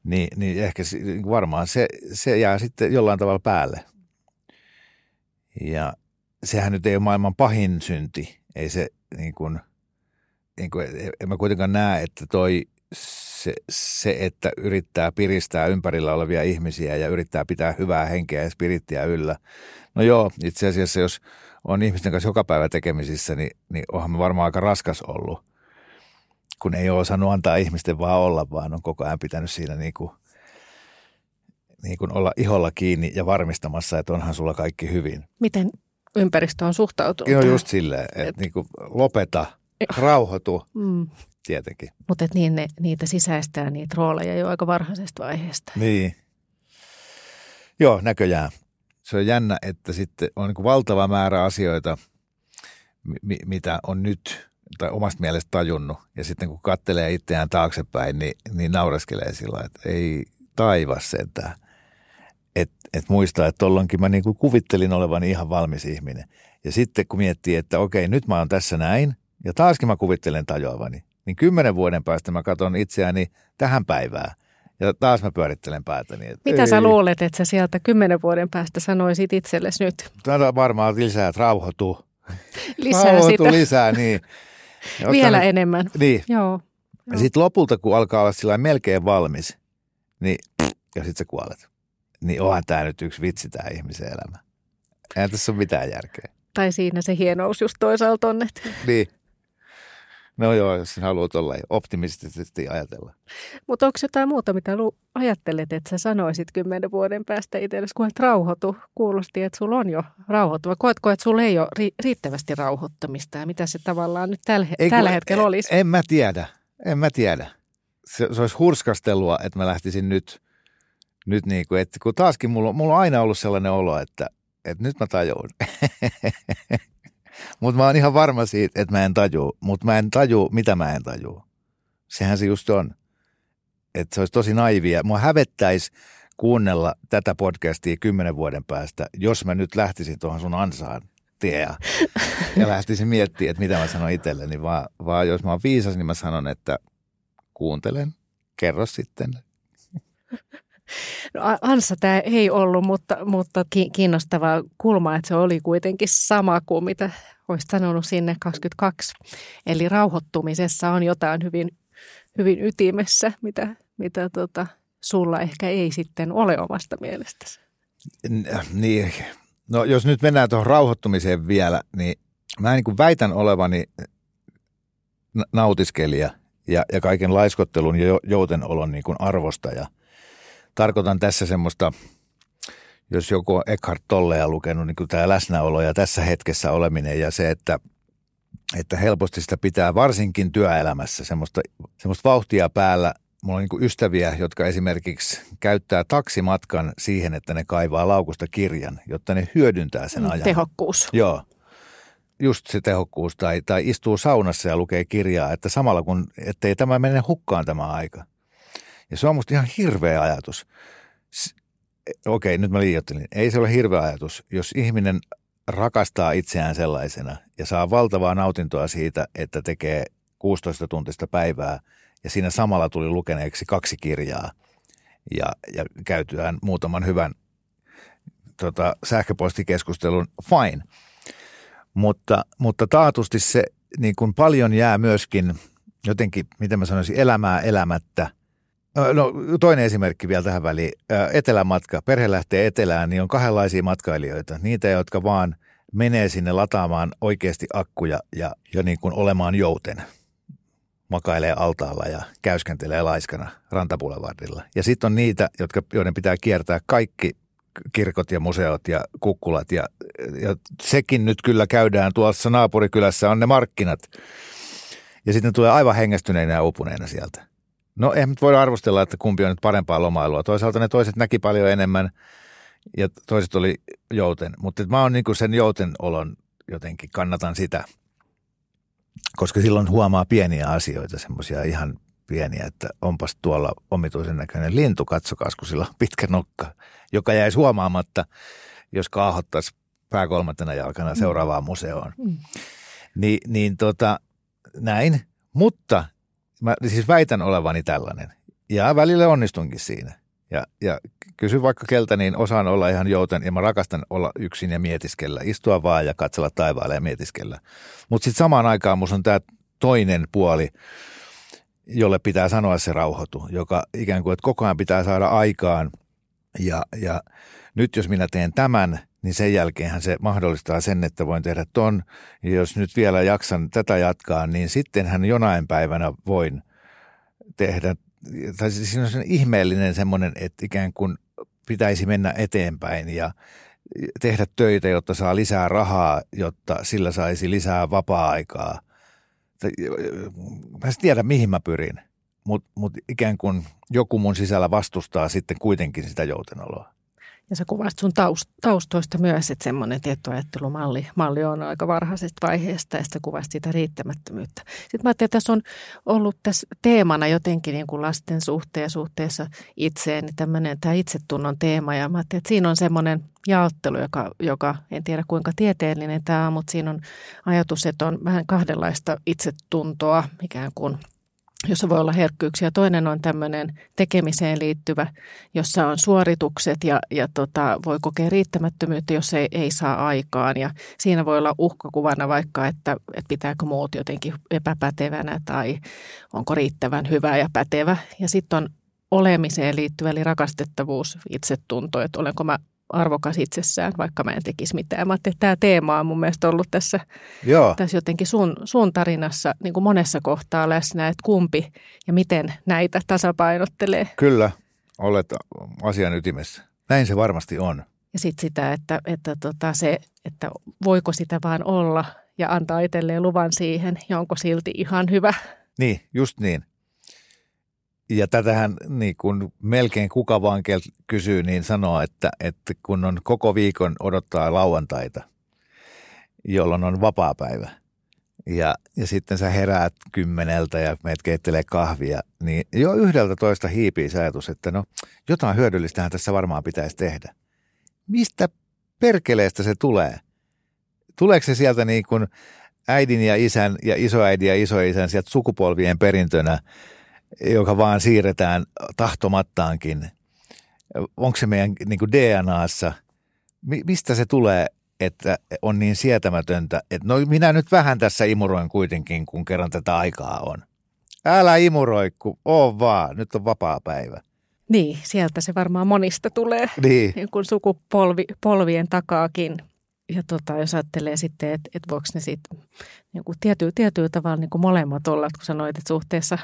Niin, niin ehkä niin varmaan se, se jää sitten jollain tavalla päälle. Ja sehän nyt ei ole maailman pahin synti. Ei se niin kuin – niin kuin, en mä kuitenkaan näe, että toi se, se, että yrittää piristää ympärillä olevia ihmisiä ja yrittää pitää hyvää henkeä ja spirittiä yllä. No joo, itse asiassa jos on ihmisten kanssa joka päivä tekemisissä, niin, niin onhan me varmaan aika raskas ollut, kun ei ole osannut antaa ihmisten vaan olla, vaan on koko ajan pitänyt siinä niin kuin, niin kuin olla iholla kiinni ja varmistamassa, että onhan sulla kaikki hyvin. Miten ympäristö on suhtautunut? Joo, just silleen, että Et... niin kuin lopeta – rauhoitu mm. tietenkin. Mutta niin ne, niitä sisäistää niitä rooleja jo aika varhaisesta vaiheesta. Niin. Joo, näköjään. Se on jännä, että sitten on niin valtava määrä asioita, mi- mitä on nyt tai omasta mielestä tajunnut. Ja sitten kun katselee itseään taaksepäin, niin, niin naureskelee sillä että ei taivas sentään. Että et muistaa, että tollonkin mä niin kuin kuvittelin olevani ihan valmis ihminen. Ja sitten kun miettii, että okei, nyt mä oon tässä näin – ja taaskin mä kuvittelen tajoavani. Niin kymmenen vuoden päästä mä katson itseäni tähän päivään. Ja taas mä pyörittelen päätäni. Että Mitä ei. sä luulet, että sä sieltä kymmenen vuoden päästä sanoisit itsellesi nyt? Tämä varmaan lisää, että rauhoitu. Lisää rauhoitu sitä. lisää, niin. Ja Vielä nyt, enemmän. Niin. Joo. Ja sitten lopulta, kun alkaa olla sillä melkein valmis, niin ja sitten sä kuolet. Niin onhan tämä nyt yksi vitsi tämä ihmisen elämä. Eihän tässä ole mitään järkeä. Tai siinä se hienous just toisaalta on, että... Niin. No joo, jos haluat olla optimistisesti ajatella. Mutta onko jotain muuta, mitä lu- ajattelet, että sä sanoisit kymmenen vuoden päästä itsellesi, kun et rauhoitu? Kuulosti, että sulla on jo rauhoittuva. Koetko, että sulla ei ole ri- riittävästi rauhoittamista ja mitä se tavallaan nyt tällä, he- tällä hetkellä en, olisi? En mä tiedä, en mä tiedä. Se, se olisi hurskastelua, että mä lähtisin nyt, nyt niin kuin, että kun taaskin mulla, mulla on aina ollut sellainen olo, että, että nyt mä tajun. Mutta mä oon ihan varma siitä, että mä en taju. Mutta mä en taju, mitä mä en taju. Sehän se just on. Että se olisi tosi naivia. Mua hävettäisi kuunnella tätä podcastia kymmenen vuoden päästä, jos mä nyt lähtisin tuohon sun ansaan tie ja, ja lähtisin miettimään, että mitä mä sanon itselleni, vaan, vaan jos mä oon viisas, niin mä sanon, että kuuntelen, kerro sitten. No, Ansa tämä ei ollut, mutta, mutta kiinnostava kulma, että se oli kuitenkin sama kuin mitä olisit sanonut sinne 22. Eli rauhoittumisessa on jotain hyvin, hyvin ytimessä, mitä, mitä tota, sulla ehkä ei sitten ole omasta mielestäsi. Niin, no jos nyt mennään tuohon rauhoittumiseen vielä, niin mä niin kuin väitän olevani nautiskelija ja, ja kaiken laiskottelun ja joutenolon niin kuin arvostaja. Tarkoitan tässä semmoista, jos joku on Eckhart Tolleja lukenut, niin kuin tämä läsnäolo ja tässä hetkessä oleminen ja se, että, että helposti sitä pitää varsinkin työelämässä semmoista, semmoista vauhtia päällä Mulla on niin ystäviä, jotka esimerkiksi käyttää taksimatkan siihen, että ne kaivaa laukusta kirjan, jotta ne hyödyntää sen mm, ajan. Tehokkuus. Joo. Just se tehokkuus. Tai, tai istuu saunassa ja lukee kirjaa, että samalla kun, ettei tämä mene hukkaan tämä aika. Ja se on musta ihan hirveä ajatus. Okei, nyt mä liioittelin. Ei se ole hirveä ajatus. Jos ihminen rakastaa itseään sellaisena ja saa valtavaa nautintoa siitä, että tekee 16 tuntista päivää – ja siinä samalla tuli lukeneeksi kaksi kirjaa ja, ja käytyään muutaman hyvän tota, sähköpostikeskustelun, fine. Mutta, mutta taatusti se niin kuin paljon jää myöskin jotenkin, miten mä sanoisin, elämää elämättä. No toinen esimerkki vielä tähän väliin. Etelämatka. Perhe lähtee etelään, niin on kahdenlaisia matkailijoita. Niitä, jotka vaan menee sinne lataamaan oikeasti akkuja ja, ja niin kuin olemaan jouten – makailee altaalla ja käyskentelee laiskana rantapulevardilla. Ja sitten on niitä, jotka, joiden pitää kiertää kaikki kirkot ja museot ja kukkulat. Ja, ja sekin nyt kyllä käydään tuossa naapurikylässä, on ne markkinat. Ja sitten tulee aivan hengästyneinä ja upuneina sieltä. No eihän nyt voida arvostella, että kumpi on nyt parempaa lomailua. Toisaalta ne toiset näki paljon enemmän ja toiset oli jouten. Mutta mä oon niinku sen jouten olon jotenkin, kannatan sitä – koska silloin huomaa pieniä asioita, semmoisia ihan pieniä, että onpas tuolla omituisen näköinen lintu, katsokaa, kun sillä on pitkä nokka, joka jäisi huomaamatta, jos kaahottaisi pää kolmantena jalkana mm. seuraavaan museoon. Mm. Ni, niin tota, näin, mutta mä siis väitän olevani tällainen. Ja välillä onnistunkin siinä. Ja, ja kysy vaikka keltä, niin osaan olla ihan jouten ja mä rakastan olla yksin ja mietiskellä. Istua vaan ja katsella taivaalle ja mietiskellä. Mutta sitten samaan aikaan musta on tämä toinen puoli, jolle pitää sanoa se rauhoitu, joka ikään kuin, että koko ajan pitää saada aikaan. Ja, ja nyt jos minä teen tämän, niin sen jälkeenhän se mahdollistaa sen, että voin tehdä ton. Ja jos nyt vielä jaksan tätä jatkaa, niin sittenhän jonain päivänä voin tehdä tai siis siinä on sen ihmeellinen semmoinen, että ikään kuin pitäisi mennä eteenpäin ja tehdä töitä, jotta saa lisää rahaa, jotta sillä saisi lisää vapaa-aikaa. Mä en tiedä, mihin mä pyrin, mutta mut ikään kuin joku mun sisällä vastustaa sitten kuitenkin sitä joutenoloa. Ja sä kuvasit sun taust, taustoista myös, että semmoinen tietoajattelumalli malli on aika varhaisesta vaiheesta ja sitä kuvasit sitä riittämättömyyttä. Sitten mä ajattelin, että tässä on ollut tässä teemana jotenkin niin kuin lasten suhteen suhteessa itseen, niin tämmöinen tämä itsetunnon teema. Ja mä ajattelin, että siinä on semmoinen jaottelu, joka, joka en tiedä kuinka tieteellinen tämä on, mutta siinä on ajatus, että on vähän kahdenlaista itsetuntoa ikään kuin – jossa voi olla herkkyyksiä. Toinen on tämmöinen tekemiseen liittyvä, jossa on suoritukset ja, ja tota, voi kokea riittämättömyyttä, jos ei, ei saa aikaan. Ja siinä voi olla uhkakuvana vaikka, että, että pitääkö muut jotenkin epäpätevänä tai onko riittävän hyvä ja pätevä. Ja sitten on olemiseen liittyvä, eli rakastettavuus, itsetunto, että olenko mä arvokas itsessään, vaikka mä en tekisi mitään. Mä ajattelin, että tämä teema on mun mielestä ollut tässä, Joo. tässä jotenkin sun, sun tarinassa niin kuin monessa kohtaa läsnä, että kumpi ja miten näitä tasapainottelee. Kyllä, olet asian ytimessä. Näin se varmasti on. Ja sitten sitä, että, että, tota se, että voiko sitä vaan olla ja antaa itselleen luvan siihen ja onko silti ihan hyvä. Niin, just niin ja tätähän niin kun melkein kuka vaan kysyy, niin sanoo, että, että kun on koko viikon odottaa lauantaita jolloin on vapaa-päivä. Ja, ja sitten sä heräät kymmeneltä ja meet keittelee kahvia, niin jo yhdeltä toista hiipii se ajatus, että no jotain hyödyllistähän tässä varmaan pitäisi tehdä. Mistä perkeleestä se tulee? Tuleeko se sieltä niin kuin äidin ja isän ja isoäidin ja isoisän sieltä sukupolvien perintönä, joka vaan siirretään tahtomattaankin? Onko se meidän niin kuin DNAssa? Mistä se tulee, että on niin sietämätöntä, että no minä nyt vähän tässä imuroin kuitenkin, kun kerran tätä aikaa on. Älä imuroi, kun oo vaan, nyt on vapaa päivä. Niin, sieltä se varmaan monista tulee, niin. niin kuin sukupolvien takaakin. Ja tota, jos ajattelee sitten, että, että voiko ne sitten niin kuin tiety, tietyllä tavalla niin kuin molemmat olla, kun sanoit, että suhteessa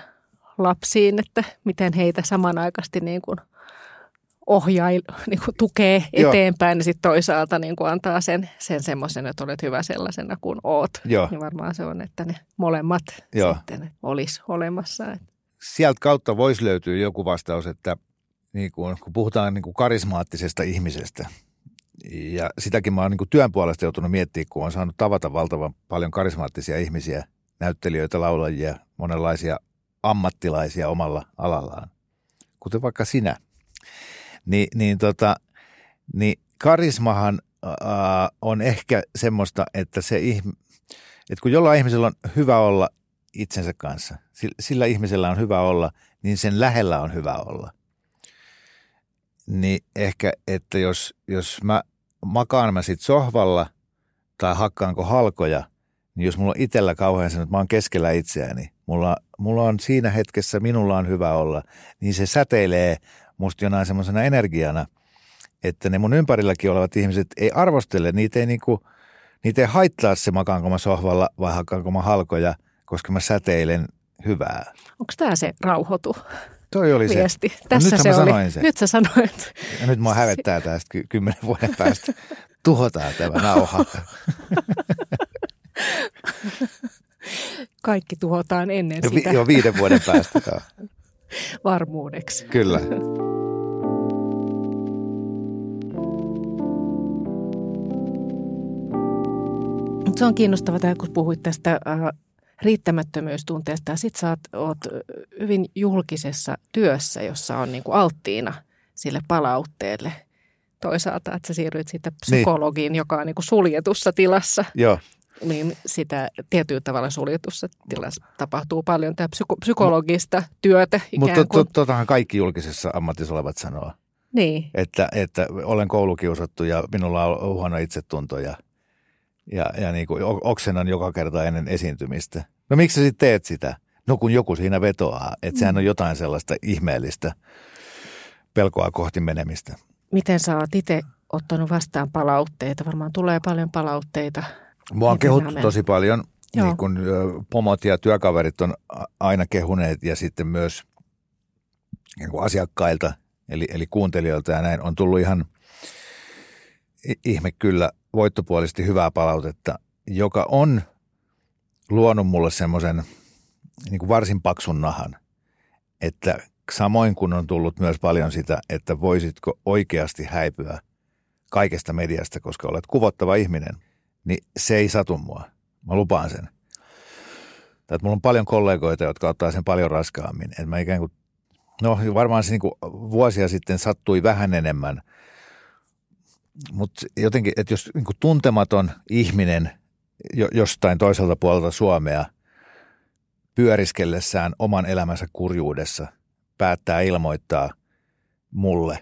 lapsiin, että miten heitä samanaikaisesti niin kuin ohjaa, niin kuin tukee eteenpäin, niin sitten toisaalta niin kuin antaa sen, sen semmoisen, että olet hyvä sellaisena kuin oot. Joo. Niin varmaan se on, että ne molemmat Joo. sitten olisi olemassa. Sieltä kautta voisi löytyä joku vastaus, että niin kuin, kun puhutaan niin kuin karismaattisesta ihmisestä, ja sitäkin mä oon niin työn puolesta joutunut miettimään, kun on saanut tavata valtavan paljon karismaattisia ihmisiä, näyttelijöitä, laulajia, monenlaisia ammattilaisia omalla alallaan, kuten vaikka sinä. Ni, niin, tota, niin karismahan ää, on ehkä semmoista, että se ihm, että kun jollain ihmisellä on hyvä olla itsensä kanssa, sillä, ihmisellä on hyvä olla, niin sen lähellä on hyvä olla niin ehkä, että jos, jos mä makaan mä sit sohvalla tai hakkaanko halkoja, niin jos mulla on itsellä kauhean sen, että mä oon keskellä itseäni, mulla, mulla on siinä hetkessä, minulla on hyvä olla, niin se säteilee musta jonain semmoisena energiana, että ne mun ympärilläkin olevat ihmiset ei arvostele, niitä ei, niinku, niitä ei haittaa se makaanko mä sohvalla vai hakkaanko mä halkoja, koska mä säteilen hyvää. Onko tämä se rauhoitu? Toi oli viesti. se. Tässä nyt se mä oli. sen. Nyt sä sanoit. Ja nyt mua hävettää tästä ky- kymmenen vuoden päästä. Tuhotaan tämä nauha. Kaikki tuhotaan ennen jo, sitä. jo viiden vuoden päästä. Joo. Varmuudeksi. Kyllä. Se on kiinnostavaa, kun puhuit tästä äh, riittämättömyystunteesta. Sitten sä oot, oot hyvin julkisessa työssä, jossa on niin kuin alttiina sille palautteelle. Toisaalta, että sä siirryt siitä psykologiin, niin. joka on niin kuin suljetussa tilassa. Joo. Niin sitä tietyllä tavalla suljetussa tilassa tapahtuu paljon tämä psyko- psykologista työtä. Mutta to, totahan kaikki julkisessa ammatissa olevat sanoo. Niin. Että, että olen koulukiusattu ja minulla on huono itsetunto ja – ja, ja niin kuin oksenan joka kerta ennen esiintymistä. No miksi sä sitten teet sitä? No kun joku siinä vetoaa, että sehän on jotain sellaista ihmeellistä pelkoa kohti menemistä. Miten sä oot itse ottanut vastaan palautteita? Varmaan tulee paljon palautteita. Mua on kehuttu tosi paljon. Joo. Niin kun pomot ja työkaverit on aina kehuneet ja sitten myös niin kuin asiakkailta, eli, eli kuuntelijoilta ja näin, on tullut ihan ihme kyllä voittopuolisesti hyvää palautetta, joka on luonut mulle semmoisen niin varsin paksun nahan, että samoin kun on tullut myös paljon sitä, että voisitko oikeasti häipyä kaikesta mediasta, koska olet kuvottava ihminen, niin se ei satu mua. Mä lupaan sen. Tai että mulla on paljon kollegoita, jotka ottaa sen paljon raskaammin. että mä ikään kuin, no varmaan se niin kuin vuosia sitten sattui vähän enemmän – mutta jotenkin, että jos niin tuntematon ihminen jostain toiselta puolelta Suomea pyöriskellessään oman elämänsä kurjuudessa päättää ilmoittaa mulle,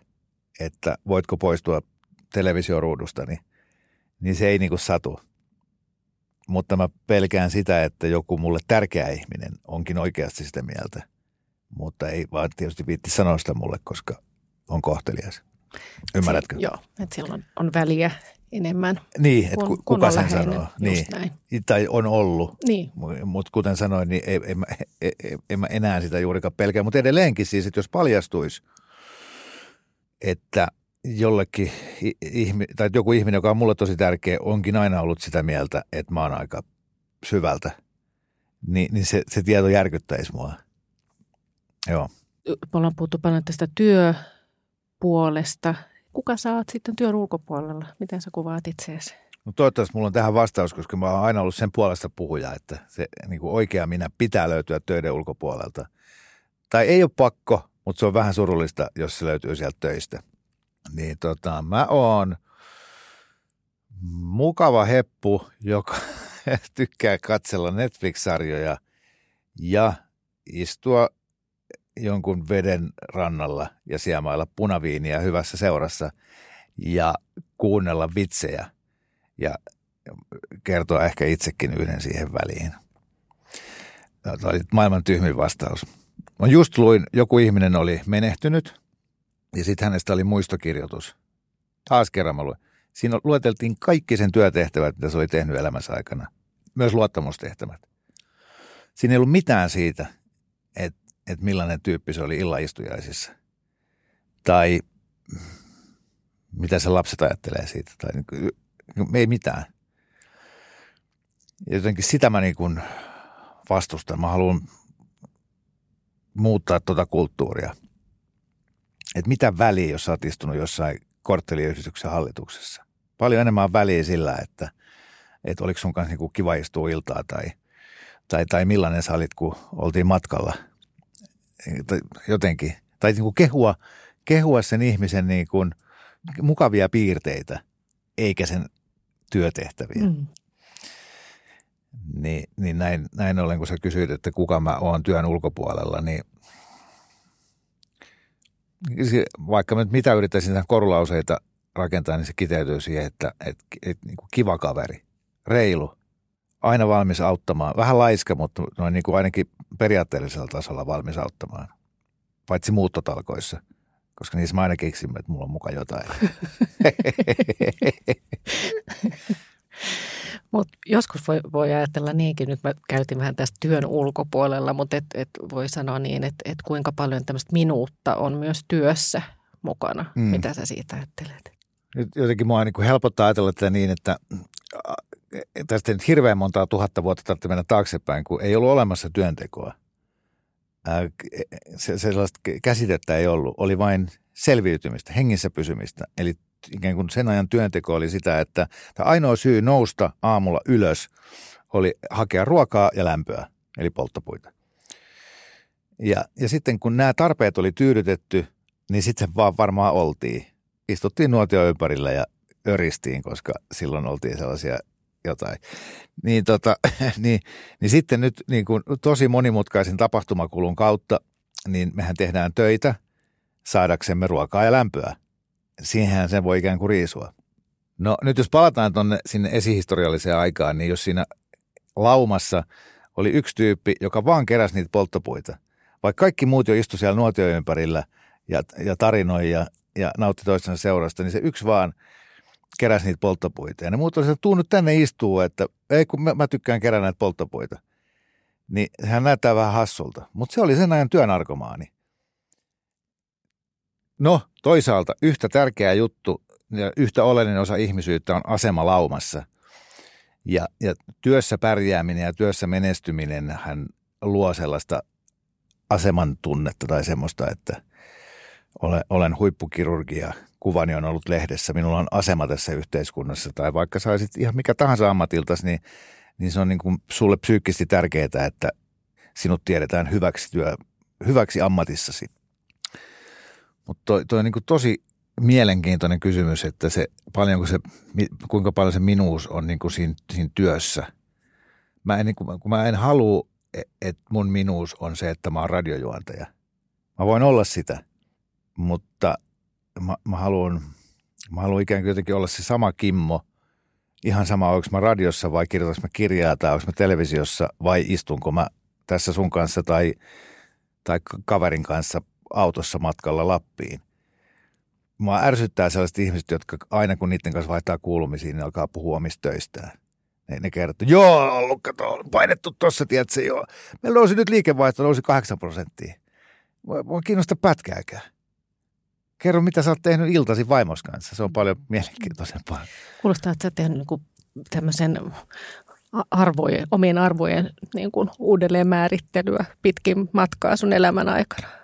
että voitko poistua televisioruudusta, niin, niin se ei niin kuin satu. Mutta mä pelkään sitä, että joku mulle tärkeä ihminen onkin oikeasti sitä mieltä, mutta ei vaan tietysti viitti sanoa sitä mulle, koska on kohtelias. Ymmärrätkö? Se, joo, että silloin on väliä enemmän. Niin, että kun, kuka sen sanoo. Niin. Näin. Tai on ollut. Niin. Mutta kuten sanoin, niin ei, en, en, en, en mä enää sitä juurikaan pelkää. Mutta edelleenkin siis, että jos paljastuisi, että jollekin ihmi, tai joku ihminen, joka on mulle tosi tärkeä, onkin aina ollut sitä mieltä, että mä oon aika syvältä, niin, niin se, se tieto järkyttäisi mua. Joo. Me ollaan puhuttu paljon tästä työ, puolesta. Kuka sä oot sitten työn ulkopuolella? Miten sä kuvaat itseäsi? No toivottavasti mulla on tähän vastaus, koska mä oon aina ollut sen puolesta puhuja, että se niin kuin oikea minä pitää löytyä töiden ulkopuolelta. Tai ei ole pakko, mutta se on vähän surullista, jos se löytyy sieltä töistä. Niin tota, mä oon mukava heppu, joka tykkää katsella Netflix-sarjoja ja istua jonkun veden rannalla ja siemailla punaviiniä hyvässä seurassa ja kuunnella vitsejä ja kertoa ehkä itsekin yhden siihen väliin. Tämä oli maailman tyhmin vastaus. Mä just luin, joku ihminen oli menehtynyt ja sitten hänestä oli muistokirjoitus. Taas kerran mä luin. Siinä lueteltiin kaikki sen työtehtävät, mitä se oli tehnyt elämänsä aikana. Myös luottamustehtävät. Siinä ei ollut mitään siitä, että, että millainen tyyppi se oli illaistujaisissa. Tai mitä se lapset ajattelee siitä. Tai niin ei mitään. Jotenkin sitä mä niin kuin vastustan. Mä haluan muuttaa tuota kulttuuria. Että mitä väliä, jos oot istunut jossain kortteliyhdistyksen hallituksessa. Paljon enemmän on väliä sillä, että, että oliko sun kanssa niin kiva istua iltaa tai, tai, tai millainen sä olit, kun oltiin matkalla. Jotenkin. Tai niin kuin kehua, kehua sen ihmisen niin kuin mukavia piirteitä, eikä sen työtehtäviä. Mm. Niin, niin näin, näin ollen, kun sä kysyit, että kuka mä oon työn ulkopuolella, niin vaikka mä nyt mitä yrittäisin tämän korulauseita rakentaa, niin se kiteytyy siihen, että, että, että niin kuin kiva kaveri, reilu, aina valmis auttamaan. Vähän laiska, mutta noin niin kuin ainakin periaatteellisella tasolla valmis auttamaan. Paitsi muuttotalkoissa, koska niissä mä aina keksin, että mulla on mukaan jotain. Mutta joskus voi, voi ajatella niinkin, nyt mä käytin vähän tästä työn ulkopuolella, mutta et, et voi sanoa niin, että et kuinka paljon tämmöistä minuutta on myös työssä mukana. Mm. Mitä sä siitä ajattelet? Nyt jotenkin mua niin helpottaa ajatella tätä niin, että äh, tästä nyt hirveän montaa tuhatta vuotta tarvitsee mennä taaksepäin, kun ei ollut olemassa työntekoa. Äh, se, sellaista käsitettä ei ollut. Oli vain selviytymistä, hengissä pysymistä. Eli ikään kuin sen ajan työnteko oli sitä, että ainoa syy nousta aamulla ylös oli hakea ruokaa ja lämpöä, eli polttopuita. Ja, ja sitten kun nämä tarpeet oli tyydytetty, niin sitten vaan varmaan oltiin. Istuttiin nuotio ympärillä ja öristiin, koska silloin oltiin sellaisia jotain. Niin, tota, niin, niin sitten nyt niin kuin tosi monimutkaisen tapahtumakulun kautta, niin mehän tehdään töitä saadaksemme ruokaa ja lämpöä – siihenhän se voi ikään kuin riisua. No nyt jos palataan tuonne sinne esihistorialliseen aikaan, niin jos siinä laumassa oli yksi tyyppi, joka vaan keräsi niitä polttopuita, vaikka kaikki muut jo istu siellä nuotioiden ympärillä ja, ja tarinoi ja, ja nautti toistensa seurasta, niin se yksi vaan keräsi niitä polttopuita. Ja ne muut olisivat, tuu nyt tänne istuu, että ei kun mä, mä tykkään kerää näitä polttopuita. Niin hän näyttää vähän hassulta. Mutta se oli sen ajan työnarkomaani. No, toisaalta yhtä tärkeä juttu ja yhtä oleellinen osa ihmisyyttä on asema laumassa. Ja, ja työssä pärjääminen ja työssä menestyminen hän luo sellaista aseman tunnetta tai semmoista, että olen, olen huippukirurgia, kuvani on ollut lehdessä, minulla on asema tässä yhteiskunnassa. Tai vaikka saisit ihan mikä tahansa ammatiltas, niin, niin se on niin kuin sulle psyykkisesti tärkeää, että sinut tiedetään hyväksi, työ, hyväksi ammatissasi. Mutta toi, toi on niin tosi mielenkiintoinen kysymys, että se, paljonko se, kuinka paljon se minuus on niin kuin siinä, siinä työssä. Mä en, niin kuin, kun mä en halua, e, että mun minuus on se, että mä oon radiojuontaja. Mä voin olla sitä, mutta mä, mä haluan, mä haluan ikään kuin jotenkin olla se sama Kimmo, ihan sama, onko mä radiossa vai kirjoitanko mä kirjaa tai onko mä televisiossa vai istunko mä tässä sun kanssa tai, tai kaverin kanssa autossa matkalla Lappiin. Mua ärsyttää sellaiset ihmiset, jotka aina kun niiden kanssa vaihtaa kuulumisiin, niin alkaa puhua omista töistään. Ne, ne kertoo, joo, ollut kato, painettu tuossa, tiedätkö, joo. Meillä nousi nyt liikevaihto, nousi 8 prosenttia. Mua kiinnosta pätkääkään. Kerro, mitä sä oot tehnyt iltasi vaimos kanssa. Se on paljon mielenkiintoisempaa. Kuulostaa, että sä oot tehnyt niin tämmöisen arvojen, omien arvojen niin kuin uudelleen määrittelyä pitkin matkaa sun elämän aikana.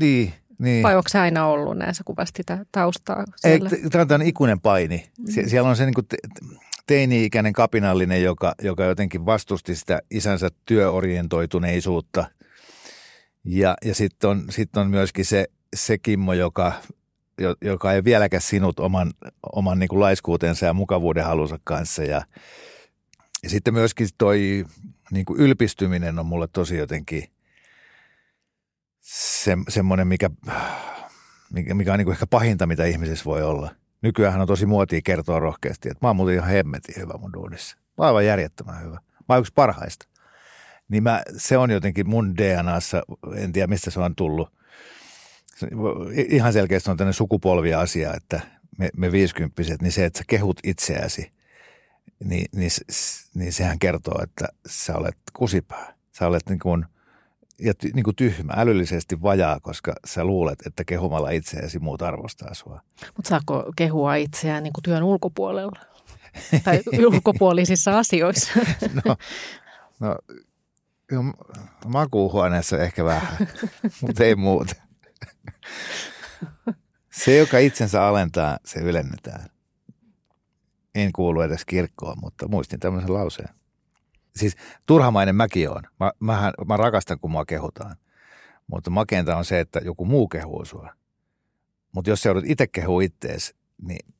Niin, niin. Vai onko se aina ollut näin? Sä kuvasti sitä taustaa siellä. Ei, tämä on ikuinen paini. Sie- mm. siellä on se niin kuin teini-ikäinen kapinallinen, joka, joka jotenkin vastusti sitä isänsä työorientoituneisuutta. Ja, ja sitten on, sit on myöskin se, se Kimmo, joka, joka ei vieläkään sinut oman, oman niin kuin laiskuutensa ja mukavuuden halunsa kanssa. Ja, ja sitten myöskin toi niin kuin ylpistyminen on mulle tosi jotenkin se, semmoinen, mikä, mikä, on niin kuin ehkä pahinta, mitä ihmisessä voi olla. Nykyään on tosi muotia kertoa rohkeasti, että mä oon muuten ihan hemmetin hyvä mun duunissa. Mä oon aivan järjettömän hyvä. Mä oon yksi parhaista. Niin mä, se on jotenkin mun DNAssa, en tiedä mistä se on tullut. Ihan selkeästi on tämmöinen sukupolvia-asia, että me, me viisikymppiset, niin se, että sä kehut itseäsi, niin, niin, niin sehän kertoo, että sä olet kusipää. Sä olet niin kuin – ja ty, niin kuin tyhmä, älyllisesti vajaa, koska sä luulet, että kehumalla itseäsi muut arvostaa sua. Mutta saako kehua itseään niin kuin työn ulkopuolella? tai ulkopuolisissa asioissa? no, no makuuhuoneessa ehkä vähän, mutta ei muuta. Se, joka itsensä alentaa, se ylennetään. En kuulu edes kirkkoon, mutta muistin tämmöisen lauseen siis turhamainen mäkin on. Mä, mähän, mä rakastan, kun mua kehutaan. Mutta makeinta on se, että joku muu kehuu sua. Mutta jos sä joudut itse kehua ittees, niin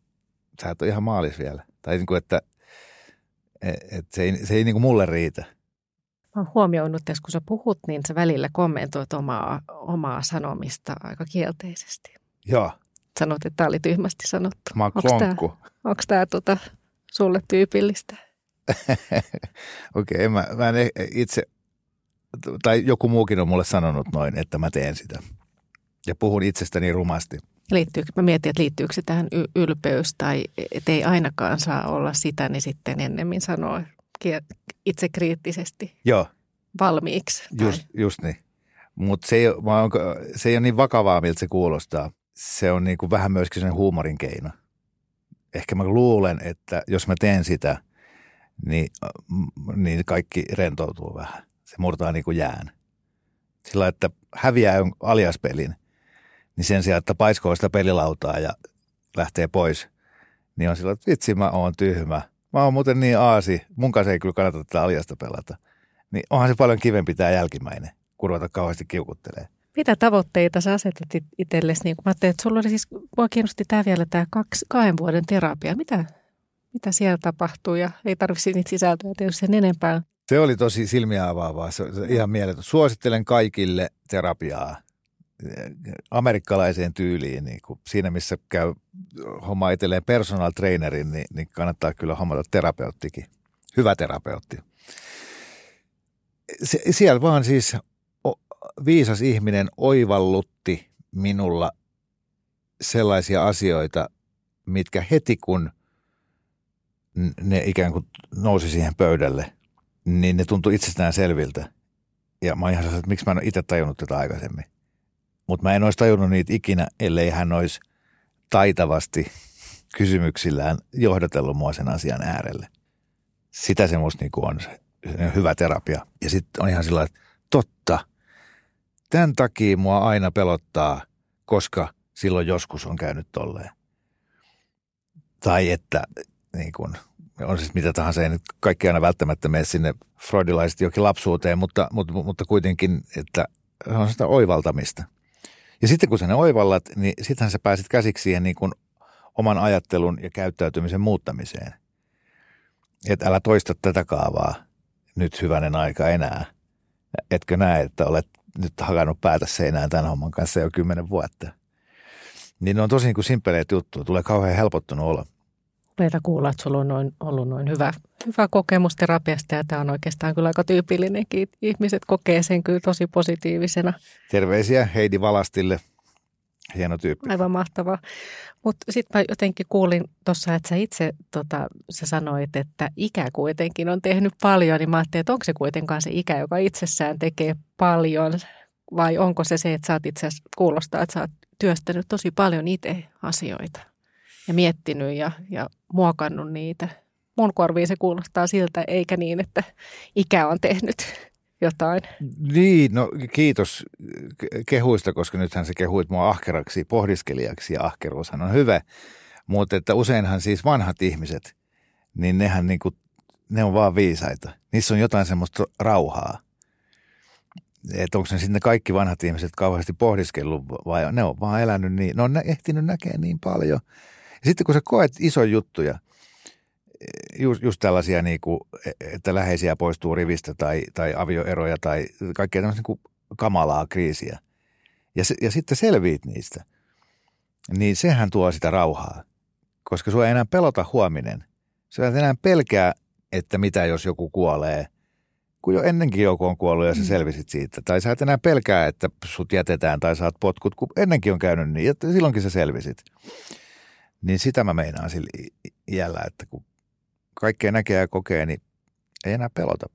sä et ole ihan maalis vielä. Tai niin kuin, että et, et se ei, se ei niin kuin mulle riitä. Mä oon huomioinut, että kun sä puhut, niin sä välillä kommentoit omaa, omaa sanomista aika kielteisesti. Joo. Sanot, että tämä oli tyhmästi sanottu. Mä oon klonkku. Onko tämä tota, sulle tyypillistä? Okei, okay, mä, mä en e- itse, tai joku muukin on mulle sanonut noin, että mä teen sitä. Ja puhun itsestäni rumasti. Liittyykö, mä mietin, että liittyykö se tähän ylpeys tai että ei ainakaan saa olla sitä, niin sitten ennemmin sanoo itse kriittisesti Joo. valmiiksi. Tai... Just, just niin. Mutta se, ei, se ei ole niin vakavaa, miltä se kuulostaa. Se on niin kuin vähän myöskin sen huumorin keino. Ehkä mä luulen, että jos mä teen sitä – niin, niin kaikki rentoutuu vähän. Se murtaa niin kuin jään. Sillä että häviää aliaspelin, niin sen sijaan, että paiskoo sitä pelilautaa ja lähtee pois, niin on sillä että vitsi mä oon tyhmä. Mä oon muuten niin aasi, mun kanssa ei kyllä kannata tätä aliasta pelata. Niin onhan se paljon kivempi tämä jälkimmäinen, kun ruveta kauheasti kiukuttelee. Mitä tavoitteita sä asetat itsellesi? Niin mä ajattelin, että sulla oli siis, mua kiinnosti tämä vielä tämä kaksi, kahden vuoden terapia. Mitä, mitä siellä tapahtuu ja ei tarvitse niitä sisältöjä tietysti sen enempää. Se oli tosi silmiä avaavaa, se, se ihan mieletön. Suosittelen kaikille terapiaa amerikkalaiseen tyyliin. Niin kuin siinä, missä käy homma itselleen personal trainerin, niin, niin kannattaa kyllä hommata terapeuttikin. Hyvä terapeutti. Se, siellä vaan siis viisas ihminen oivallutti minulla sellaisia asioita, mitkä heti kun ne ikään kuin nousi siihen pöydälle, niin ne tuntui itsestään selviltä. Ja mä ihan sellainen, että miksi mä en ole itse tajunnut tätä aikaisemmin. Mutta mä en olisi tajunnut niitä ikinä, ellei hän olisi taitavasti kysymyksillään johdatellut mua sen asian äärelle. Sitä se musta niinku on se, se hyvä terapia. Ja sitten on ihan sillä että totta, tämän takia mua aina pelottaa, koska silloin joskus on käynyt tolleen. Tai että niin kuin, on siis mitä tahansa, ei nyt kaikki aina välttämättä mene sinne freudilaisesti jokin lapsuuteen, mutta, mutta, mutta kuitenkin, että on sitä oivaltamista. Ja sitten kun sä ne oivallat, niin sittenhän sä pääset käsiksi siihen niin kuin oman ajattelun ja käyttäytymisen muuttamiseen. Että älä toista tätä kaavaa nyt hyvänen aika enää. Etkö näe, että olet nyt hakannut päätä seinään tämän homman kanssa jo kymmenen vuotta. Niin ne on tosi niin kuin simpeleitä juttuja. Tulee kauhean helpottunut olla upeita kuulla, että sulla on noin, ollut noin hyvä, hyvä kokemus terapiasta ja tämä on oikeastaan kyllä aika tyypillinenkin. Ihmiset kokee sen kyllä tosi positiivisena. Terveisiä Heidi Valastille. Hieno tyyppi. Aivan mahtavaa. Mutta sitten mä jotenkin kuulin tuossa, että sä itse tota, sä sanoit, että ikä kuitenkin on tehnyt paljon, niin mä ajattelin, että onko se kuitenkaan se ikä, joka itsessään tekee paljon, vai onko se se, että sä oot itse asiassa kuulostaa, että sä oot työstänyt tosi paljon itse asioita? Ja miettinyt ja, ja muokannut niitä. Mun korviin se kuulostaa siltä, eikä niin, että ikä on tehnyt jotain. Niin, no kiitos kehuista, koska nythän se kehuit mua ahkeraksi pohdiskelijaksi ja ahkeruushan on hyvä. Mutta että useinhan siis vanhat ihmiset, niin nehän niin kuin, ne on vaan viisaita. Niissä on jotain semmoista rauhaa. Että onko ne sitten kaikki vanhat ihmiset kauheasti pohdiskellut vai ne on vaan elänyt niin, ne on ehtinyt näkemään niin paljon. Ja sitten kun sä koet isoja juttuja, just, just tällaisia, niin kuin, että läheisiä poistuu rivistä tai, tai avioeroja tai kaikkea tämmöistä niin kamalaa kriisiä. Ja, ja sitten selviit niistä. Niin sehän tuo sitä rauhaa, koska sua ei enää pelota huominen. Sä et enää pelkää, että mitä jos joku kuolee, kun jo ennenkin joku on kuollut ja sä mm. selvisit siitä. Tai sä et enää pelkää, että sut jätetään tai saat potkut, kun ennenkin on käynyt niin, että silloinkin sä selvisit. Niin sitä mä meinaan sillä iällä, että kun kaikkea näkee ja kokee, niin ei enää pelota.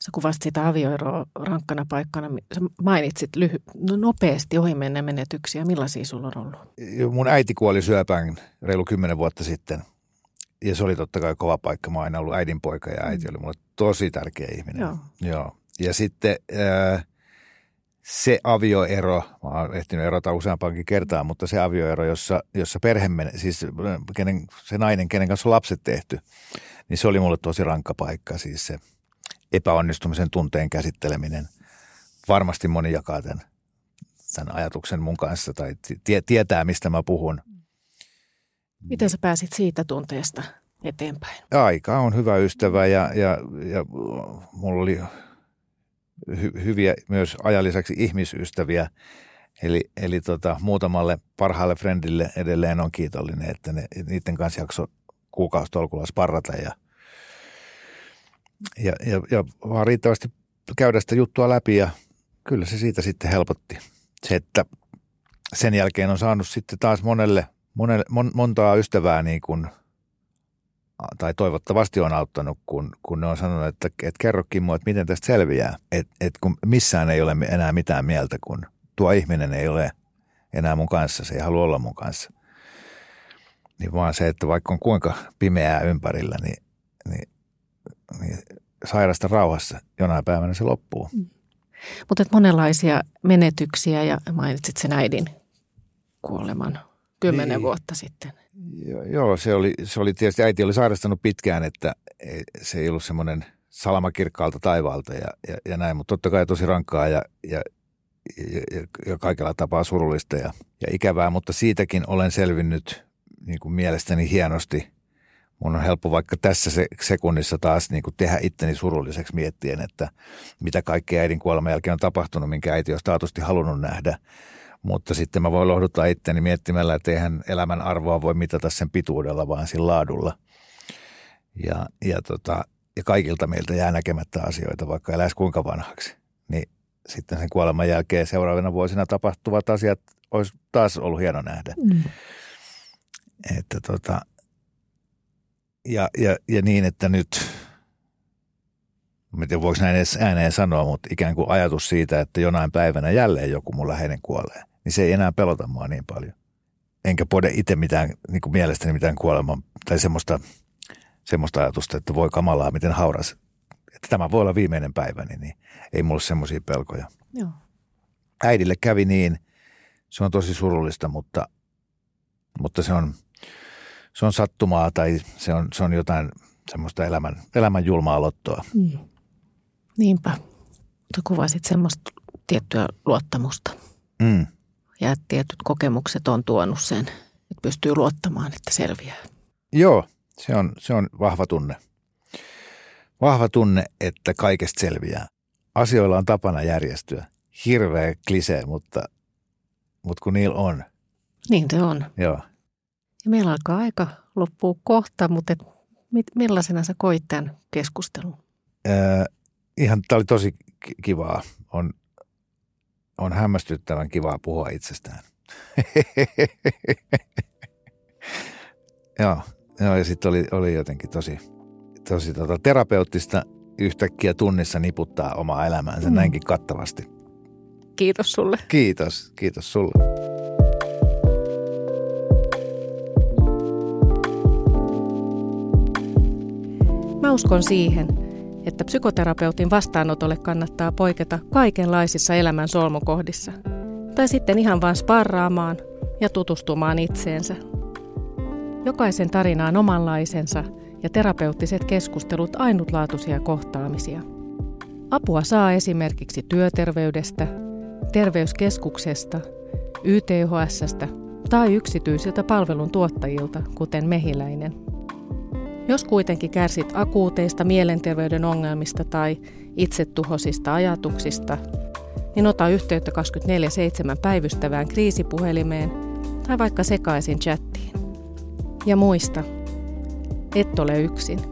Sä kuvasit sitä avioeroa rankkana paikkana. Sä mainitsit lyhy- no nopeasti ohimenne menetyksiä. Millaisia sulla on ollut? Mun äiti kuoli syöpään reilu kymmenen vuotta sitten. Ja se oli totta kai kova paikka. Mä oon aina ollut äidinpoika ja äiti mm. oli mulle tosi tärkeä ihminen. Joo. Joo. Ja sitten äh, se avioero, mä oon ehtinyt erota useampaankin kertaa, mutta se avioero, jossa, jossa perhe, siis kenen, se nainen, kenen kanssa on lapset tehty, niin se oli mulle tosi rankka paikka. Siis se epäonnistumisen tunteen käsitteleminen. Varmasti moni jakaa tämän, tämän ajatuksen mun kanssa tai tie, tietää, mistä mä puhun. Miten sä pääsit siitä tunteesta eteenpäin? Aika on hyvä ystävä ja, ja, ja mulla oli hy, hyviä myös ajan lisäksi ihmisystäviä. Eli, eli tota, muutamalle parhaalle friendille edelleen on kiitollinen, että ne, niiden kanssa jakso kuukausitolkulla sparrata ja, ja, ja, ja vaan riittävästi käydä sitä juttua läpi ja kyllä se siitä sitten helpotti. Se, että sen jälkeen on saanut sitten taas monelle, monelle mon, montaa ystävää niin kuin – tai toivottavasti on auttanut, kun, kun ne on sanonut, että, että kerro Kimmo, että miten tästä selviää. Että et kun missään ei ole enää mitään mieltä, kun tuo ihminen ei ole enää mun kanssa, se ei halua olla mun kanssa. Niin vaan se, että vaikka on kuinka pimeää ympärillä, niin, niin, niin sairasta rauhassa jonain päivänä se loppuu. Mm. Mutta monenlaisia menetyksiä ja mainitsit sen äidin kuoleman kymmenen niin. vuotta sitten. Joo, se oli, se oli tietysti, äiti oli sairastanut pitkään, että se ei ollut semmoinen salamakirkkaalta taivaalta ja, ja, ja näin, mutta totta kai tosi rankkaa ja, ja, ja, ja kaikella tapaa surullista ja, ja ikävää, mutta siitäkin olen selvinnyt niin kuin mielestäni hienosti. Mun on helppo vaikka tässä se, sekunnissa taas niin kuin tehdä itteni surulliseksi miettien, että mitä kaikkea äidin kuoleman jälkeen on tapahtunut, minkä äiti olisi taatusti halunnut nähdä. Mutta sitten mä voin lohduttaa itteni miettimällä, että eihän elämän arvoa voi mitata sen pituudella, vaan sillä laadulla. Ja, ja, tota, ja kaikilta meiltä jää näkemättä asioita, vaikka eläisi kuinka vanhaksi. Niin sitten sen kuoleman jälkeen seuraavina vuosina tapahtuvat asiat olisi taas ollut hieno nähdä. Mm. Että tota, ja, ja, ja niin, että nyt, en tiedä voiko näin edes ääneen sanoa, mutta ikään kuin ajatus siitä, että jonain päivänä jälleen joku mun läheinen kuolee niin se ei enää pelota mua niin paljon. Enkä pode itse mitään, niin kuin mielestäni mitään kuoleman tai semmoista, semmoista ajatusta, että voi kamalaa, miten hauras, että tämä voi olla viimeinen päiväni, niin ei mulla semmoisia pelkoja. Joo. Äidille kävi niin, se on tosi surullista, mutta, mutta se, on, se on sattumaa tai se on, se on jotain semmoista elämän, elämän julmaa lottoa. Mm. Niinpä. Mutta kuvasit semmoista tiettyä luottamusta. Mm ja että tietyt kokemukset on tuonut sen, että pystyy luottamaan, että selviää. Joo, se on, se on vahva tunne. Vahva tunne, että kaikesta selviää. Asioilla on tapana järjestyä. Hirveä klisee, mutta, mutta kun niillä on. Niin se on. Joo. Ja meillä alkaa aika loppua kohta, mutta et, millaisena sä koit tämän keskustelun? Äh, ihan, tämä oli tosi kivaa. On on hämmästyttävän kivaa puhua itsestään. joo, joo, ja sitten oli, oli jotenkin tosi, tosi tota, terapeuttista yhtäkkiä tunnissa niputtaa omaa elämäänsä mm. näinkin kattavasti. Kiitos sulle. Kiitos, kiitos sulle. Mä uskon siihen, että psykoterapeutin vastaanotolle kannattaa poiketa kaikenlaisissa elämän solmukohdissa. Tai sitten ihan vain sparraamaan ja tutustumaan itseensä. Jokaisen tarina on omanlaisensa ja terapeuttiset keskustelut ainutlaatuisia kohtaamisia. Apua saa esimerkiksi työterveydestä, terveyskeskuksesta, YTHSstä tai yksityisiltä palveluntuottajilta, kuten Mehiläinen. Jos kuitenkin kärsit akuuteista mielenterveyden ongelmista tai itsetuhosista ajatuksista, niin ota yhteyttä 24-7 päivystävään kriisipuhelimeen tai vaikka sekaisin chattiin. Ja muista, et ole yksin.